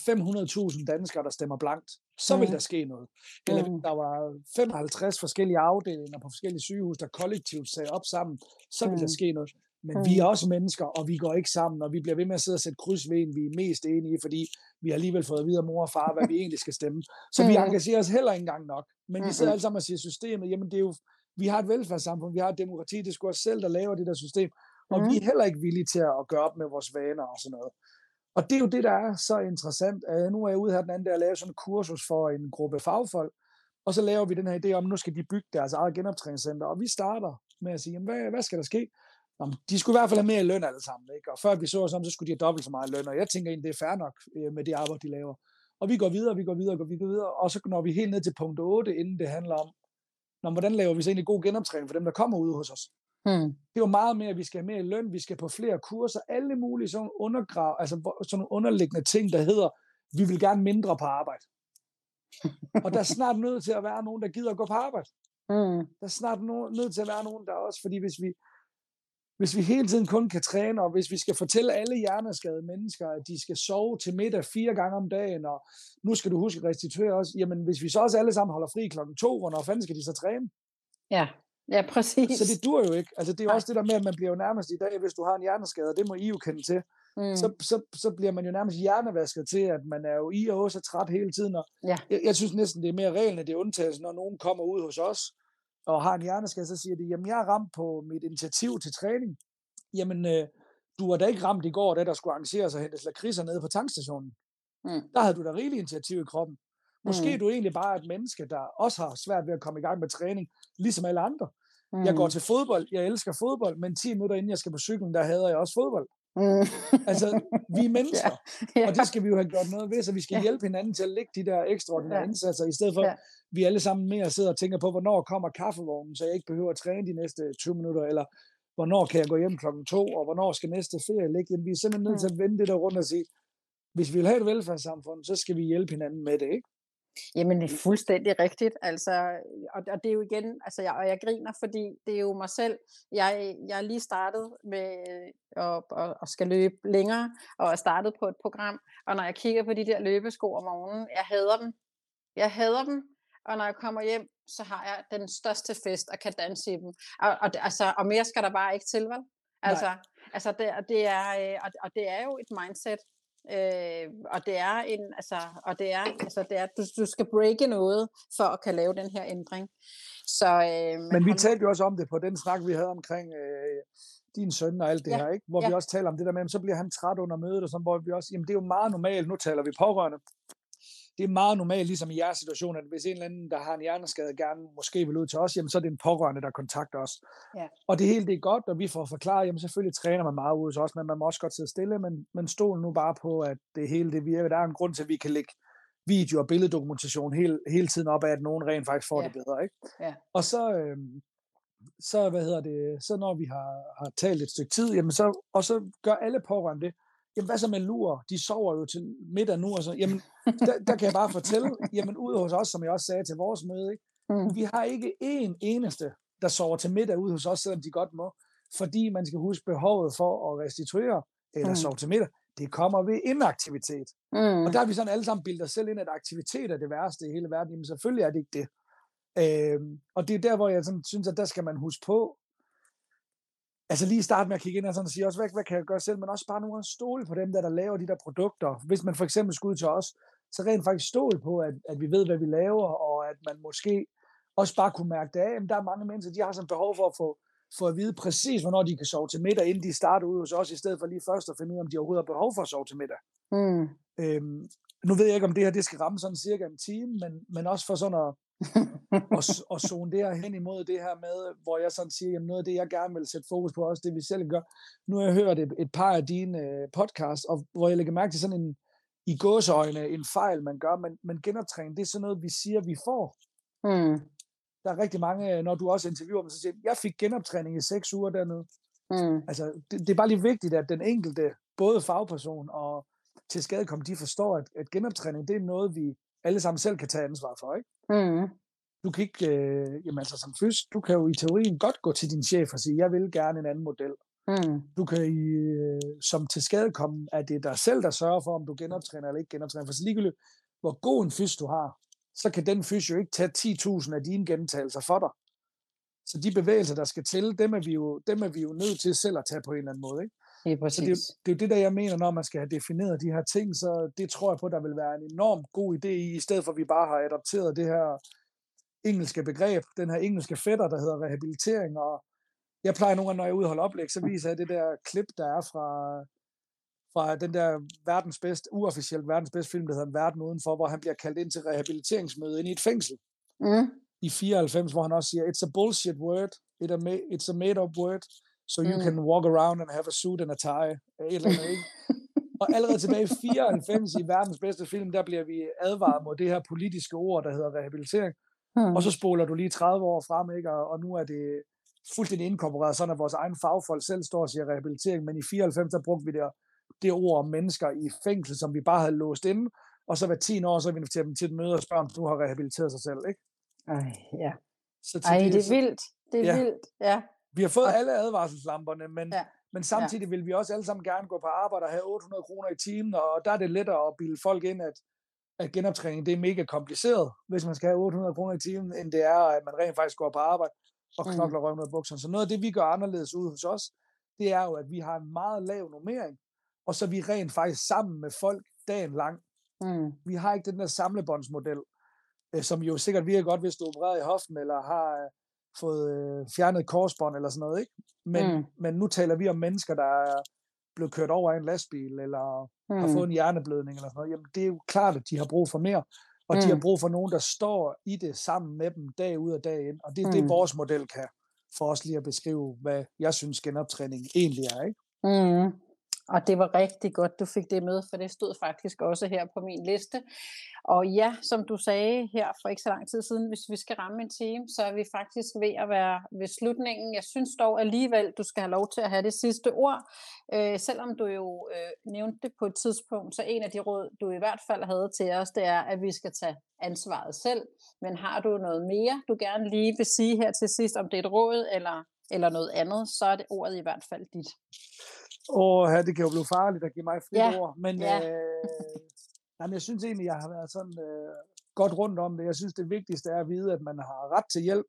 500.000 danskere, der stemmer blankt. Så mm. vil der ske noget. Eller mm. der var 55 forskellige afdelinger på forskellige sygehus, der kollektivt sagde op sammen, så vil mm. der ske noget. Men mm. vi er også mennesker, og vi går ikke sammen, og vi bliver ved med at sidde og sætte kryds ved en, vi er mest enige i, fordi vi har alligevel fået at vide af mor og far, hvad vi egentlig skal stemme. Så mm. vi engagerer os heller ikke engang nok. Men vi sidder alle sammen og siger, systemet, jamen det er jo, vi har et velfærdssamfund, vi har et demokrati, det er sgu os selv, der laver det der system, og mm. vi er heller ikke villige til at gøre op med vores vaner og sådan noget. Og det er jo det, der er så interessant. Nu er jeg ude her den anden dag og lave sådan en kursus for en gruppe fagfolk, og så laver vi den her idé om, at nu skal de bygge deres eget genoptræningscenter, og vi starter med at sige, jamen, hvad, hvad skal der ske? Jamen, de skulle i hvert fald have mere løn alle sammen, ikke? og før vi så os om, så skulle de have dobbelt så meget løn, og jeg tænker egentlig, det er fair nok øh, med det arbejde, de laver. Og vi går videre, vi går videre, vi går videre, og så når vi helt ned til punkt 8, inden det handler om, når, hvordan laver vi så egentlig god genoptræning for dem, der kommer ud hos os. Hmm. Det er jo meget mere, at vi skal have mere løn, vi skal på flere kurser, alle mulige sådan, undergrav, altså sådan nogle underliggende ting, der hedder, vi vil gerne mindre på arbejde. og der er snart nødt til at være nogen, der gider at gå på arbejde. Mm. Der er snart no- nødt til at være nogen, der også, fordi hvis vi, hvis vi hele tiden kun kan træne, og hvis vi skal fortælle alle hjerneskadede mennesker, at de skal sove til middag fire gange om dagen, og nu skal du huske at restituere også, jamen hvis vi så også alle sammen holder fri klokken to, hvornår fanden skal de så træne? Ja, ja præcis. Så det dur jo ikke. Altså det er jo også det der med, at man bliver jo nærmest i dag, hvis du har en hjerneskade, og det må I jo kende til, mm. så, så, så bliver man jo nærmest hjernevasket til, at man er jo i og så træt hele tiden. Og ja. jeg, jeg synes næsten, det er mere reglen, at det er undtagelsen, når nogen kommer ud hos os, og har en hjerneskade, så siger de, jamen jeg er ramt på mit initiativ til træning. Jamen, øh, du var da ikke ramt i går, da der skulle arrangeres og hentes lakridser nede på tankstationen. Mm. Der havde du da rigeligt initiativ i kroppen. Måske mm. er du egentlig bare et menneske, der også har svært ved at komme i gang med træning, ligesom alle andre. Mm. Jeg går mm. til fodbold, jeg elsker fodbold, men 10 minutter inden jeg skal på cyklen, der hader jeg også fodbold. Mm. altså, vi er mennesker, ja, ja. og det skal vi jo have gjort noget ved, så vi skal ja. hjælpe hinanden til at lægge de der ekstraordinære ja. indsatser, i stedet for, ja. vi alle sammen mere sidder og tænker på, hvornår kommer kaffevognen, så jeg ikke behøver at træne de næste 20 minutter, eller hvornår kan jeg gå hjem klokken to, og hvornår skal næste ferie ligge. Jamen, vi er simpelthen nødt til at mm. vende det der rundt og sige, hvis vi vil have et velfærdssamfund, så skal vi hjælpe hinanden med det, ikke? Jamen, det er fuldstændig rigtigt. Altså, og, og det er jo igen, altså, jeg, og jeg griner, fordi det er jo mig selv. Jeg, jeg er lige startet med at, at, at skal løbe længere, og er startet på et program. Og når jeg kigger på de der løbesko om morgenen, jeg hader dem. Jeg hader dem. Og når jeg kommer hjem, så har jeg den største fest og kan danse i dem. Og, og, altså, og mere skal der bare ikke til, vel? Altså, altså det, det er, øh, og, og det er jo et mindset, Øh, og det er en, altså, og det er, altså, det er, du, du skal breake noget for at kan lave den her ændring. Så, øh, men, vi han... talte jo også om det på den snak, vi havde omkring øh, din søn og alt det ja, her, ikke? hvor ja. vi også taler om det der med, så bliver han træt under mødet, og sådan, hvor vi også, jamen det er jo meget normalt, nu taler vi pårørende, det er meget normalt, ligesom i jeres situation, at hvis en eller anden, der har en hjerneskade, gerne måske vil ud til os, jamen så er det en pårørende, der kontakter os. Ja. Og det hele det er godt, og vi får forklaret, jamen selvfølgelig træner man meget ud hos os, men man må også godt sidde stille, men, men stol nu bare på, at det hele det virker. Der er en grund til, at vi kan lægge video- og billeddokumentation hele, hele tiden op af, at nogen rent faktisk får ja. det bedre. Ikke? Ja. Og så, øh, så, hvad hedder det, så når vi har, har talt et stykke tid, jamen så, og så gør alle pårørende det, jamen hvad så med lur? De sover jo til middag nu, og så, jamen, der, der kan jeg bare fortælle, jamen ud hos os, som jeg også sagde til vores møde, ikke? Mm. vi har ikke én eneste, der sover til middag ude hos os, selvom de godt må, fordi man skal huske behovet for at restituere, eller mm. sove til middag, det kommer ved inaktivitet. Mm. Og der har vi sådan alle sammen bildet os selv ind, at aktivitet er det værste i hele verden. Jamen selvfølgelig er det ikke det. Øhm, og det er der, hvor jeg sådan, synes, at der skal man huske på, altså lige starte med at kigge ind og, sådan og sige også, hvad, hvad kan jeg gøre selv, men også bare nogle gange stole på dem, der, der laver de der produkter. Hvis man for eksempel skulle ud til os, så rent faktisk stole på, at, at vi ved, hvad vi laver, og at man måske også bare kunne mærke det af. Der er mange mennesker, de har sådan behov for at få, for at vide præcis, hvornår de kan sove til middag, inden de starter ud hos os, i stedet for lige først at finde ud af, om de overhovedet har behov for at sove til middag. Mm. Øhm, nu ved jeg ikke, om det her det skal ramme sådan cirka en time, men, men også for sådan at, og, og zone det her hen imod det her med, hvor jeg sådan siger, jamen noget af det, jeg gerne vil sætte fokus på, også det vi selv gør. Nu har jeg hørt et, et par af dine uh, podcasts, og hvor jeg lægger mærke til sådan en, i gåseøjne, en fejl, man gør, men, men genoptræning, det er sådan noget, vi siger, vi får. Mm. Der er rigtig mange, når du også interviewer dem, så siger jeg fik genoptræning i seks uger dernede. Mm. Altså, det, det er bare lige vigtigt, at den enkelte, både fagperson og til skadekom, de forstår, at, at genoptræning, det er noget, vi alle sammen selv kan tage ansvar for, ikke? Mm. Du kan ikke, øh, jamen altså som først, du kan jo i teorien godt gå til din chef og sige, jeg vil gerne en anden model. Mm. Du kan i, øh, som til skade komme, at det er dig selv, der sørger for, om du genoptræner eller ikke genoptræner. For så ligegyldigt, hvor god en fys du har, så kan den fys jo ikke tage 10.000 af dine gentagelser for dig. Så de bevægelser, der skal til, dem er vi jo, dem er vi jo nødt til selv at tage på en eller anden måde. Ikke? Det er, så det, er, det er jo det, der jeg mener, når man skal have defineret de her ting, så det tror jeg på, der vil være en enorm god idé i, i stedet for at vi bare har adopteret det her engelske begreb, den her engelske fætter, der hedder rehabilitering, og jeg plejer nogle gange, når jeg er ude og holde oplæg, så viser jeg det der klip, der er fra, fra den der verdens bedste, uofficielt verdens bedste film, der hedder Verden Udenfor, hvor han bliver kaldt ind til rehabiliteringsmøde ind i et fængsel. Mm. I 94, hvor han også siger, it's a bullshit word, it's a made-up word, so you mm. can walk around and have a suit and a tie. Et eller andet, ikke? Og allerede tilbage i 94 i verdens bedste film, der bliver vi advaret mod det her politiske ord, der hedder rehabilitering. Mm. Og så spoler du lige 30 år frem, ikke? Og, og nu er det fuldstændig inkorporeret, sådan at vores egen fagfolk selv står og siger rehabilitering, men i 94 der brugte vi det, det ord om mennesker i fængsel, som vi bare havde låst inde, og så hver 10 år, så inviterer dem til et møde og spørger, om du har rehabiliteret sig selv, ikke? Ej, ja. Så Ej, det, det er vildt. Det er ja. vildt, ja. Vi har fået og... alle advarselslamperne, men, ja. men samtidig ja. vil vi også alle sammen gerne gå på arbejde og have 800 kroner i timen, og der er det lettere at bilde folk ind, at, at genoptræning det er mega kompliceret, hvis man skal have 800 kroner i timen, end det er, at man rent faktisk går på arbejde og mm. knokler mm. røven ud af bukserne. Så noget af det, vi gør anderledes ude hos os, det er jo, at vi har en meget lav normering, og så vi rent faktisk sammen med folk dagen lang. Mm. Vi har ikke den der samlebåndsmodel, øh, som jo sikkert virker godt, hvis du er opereret i hoften, eller har øh, fået øh, fjernet korsbånd, eller sådan noget, ikke? Men, mm. men nu taler vi om mennesker, der er blevet kørt over af en lastbil, eller mm. har fået en hjerneblødning, eller sådan noget. Jamen, det er jo klart, at de har brug for mere, og mm. de har mm. brug for nogen, der står i det sammen med dem dag ud og dag ind, og det er mm. det, vores model kan, for os lige at beskrive, hvad jeg synes genoptræning egentlig er, ikke? Mm. Og det var rigtig godt, du fik det med, for det stod faktisk også her på min liste. Og ja, som du sagde her for ikke så lang tid siden, hvis vi skal ramme en time, så er vi faktisk ved at være ved slutningen. Jeg synes dog alligevel, du skal have lov til at have det sidste ord. Øh, selvom du jo øh, nævnte det på et tidspunkt, så en af de råd, du i hvert fald havde til os, det er, at vi skal tage ansvaret selv. Men har du noget mere, du gerne lige vil sige her til sidst, om det er et råd eller, eller noget andet, så er det ordet i hvert fald dit. Åh, det kan jo blive farligt at give mig flere ja. ord, men ja. øh, jamen, jeg synes egentlig, jeg har været sådan øh, godt rundt om det. Jeg synes, det vigtigste er at vide, at man har ret til hjælp,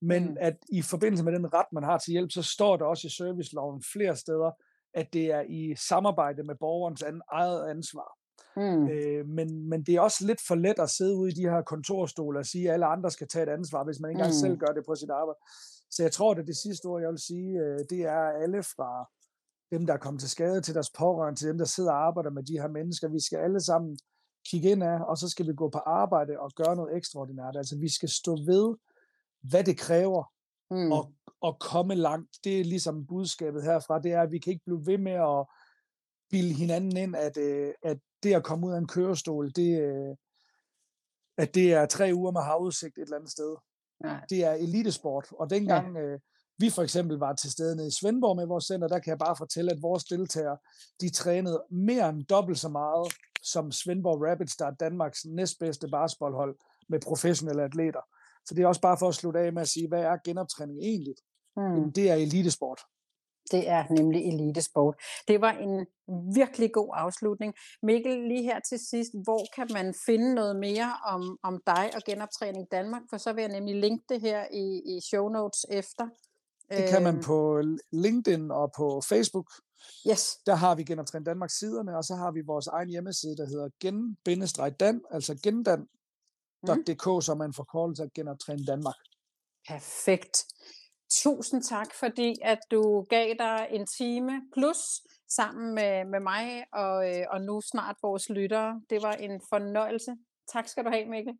men mm. at i forbindelse med den ret, man har til hjælp, så står der også i serviceloven flere steder, at det er i samarbejde med borgerens an, eget ansvar. Mm. Øh, men, men det er også lidt for let at sidde ude i de her kontorstole og sige, at alle andre skal tage et ansvar, hvis man ikke engang mm. selv gør det på sit arbejde. Så jeg tror, at det sidste ord, jeg vil sige, øh, det er alle fra dem, der er kommet til skade, til deres pårørende, til dem, der sidder og arbejder med de her mennesker. Vi skal alle sammen kigge ind af, og så skal vi gå på arbejde og gøre noget ekstraordinært. Altså vi skal stå ved, hvad det kræver mm. at, at komme langt. Det er ligesom budskabet herfra, det er, at vi kan ikke blive ved med at bilde hinanden ind, at, øh, at det at komme ud af en kørestol, det, øh, at det er tre uger med havudsigt et eller andet sted. Nej. Det er elitesport, og dengang, ja. øh, vi for eksempel var til stede nede i Svendborg med vores center, der kan jeg bare fortælle, at vores deltagere, de trænede mere end dobbelt så meget som Svendborg Rapids, der er Danmarks næstbedste basketballhold med professionelle atleter. Så det er også bare for at slutte af med at sige, hvad er genoptræning egentlig? Mm. Det er elitesport. Det er nemlig elitesport. Det var en virkelig god afslutning. Mikkel, lige her til sidst, hvor kan man finde noget mere om, om dig og Genoptræning Danmark? For så vil jeg nemlig linke det her i, i show notes efter. Det kan man øhm. på LinkedIn og på Facebook. Yes. Der har vi Genoptræn Danmark siderne, og så har vi vores egen hjemmeside, der hedder gen-dan, altså gendan.dk, mm. som er en forkortelse af Genoptræn Danmark. Perfekt. Tusind tak, fordi at du gav dig en time plus sammen med, med mig og, øh, og nu snart vores lyttere. Det var en fornøjelse. Tak skal du have, Mikkel.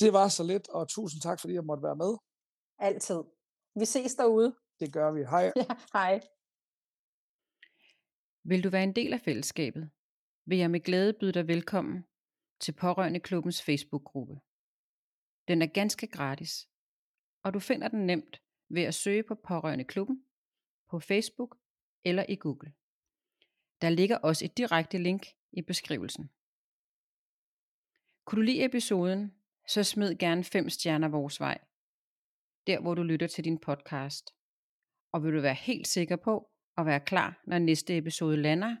Det var så lidt, og tusind tak, fordi jeg måtte være med. Altid. Vi ses derude. Det gør vi. Hej. Ja, hej. Vil du være en del af fællesskabet, vil jeg med glæde byde dig velkommen til Pårørende Klubbens Facebook-gruppe. Den er ganske gratis, og du finder den nemt ved at søge på Pårørende Klubben på Facebook eller i Google. Der ligger også et direkte link i beskrivelsen. Kunne du lide episoden, så smid gerne 5 stjerner vores vej der hvor du lytter til din podcast. Og vil du være helt sikker på at være klar, når næste episode lander,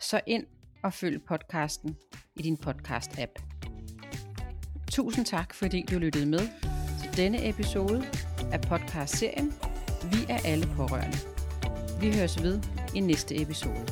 så ind og følg podcasten i din podcast-app. Tusind tak, fordi du lyttede med til denne episode af podcast-serien Vi er alle pårørende. Vi høres ved i næste episode.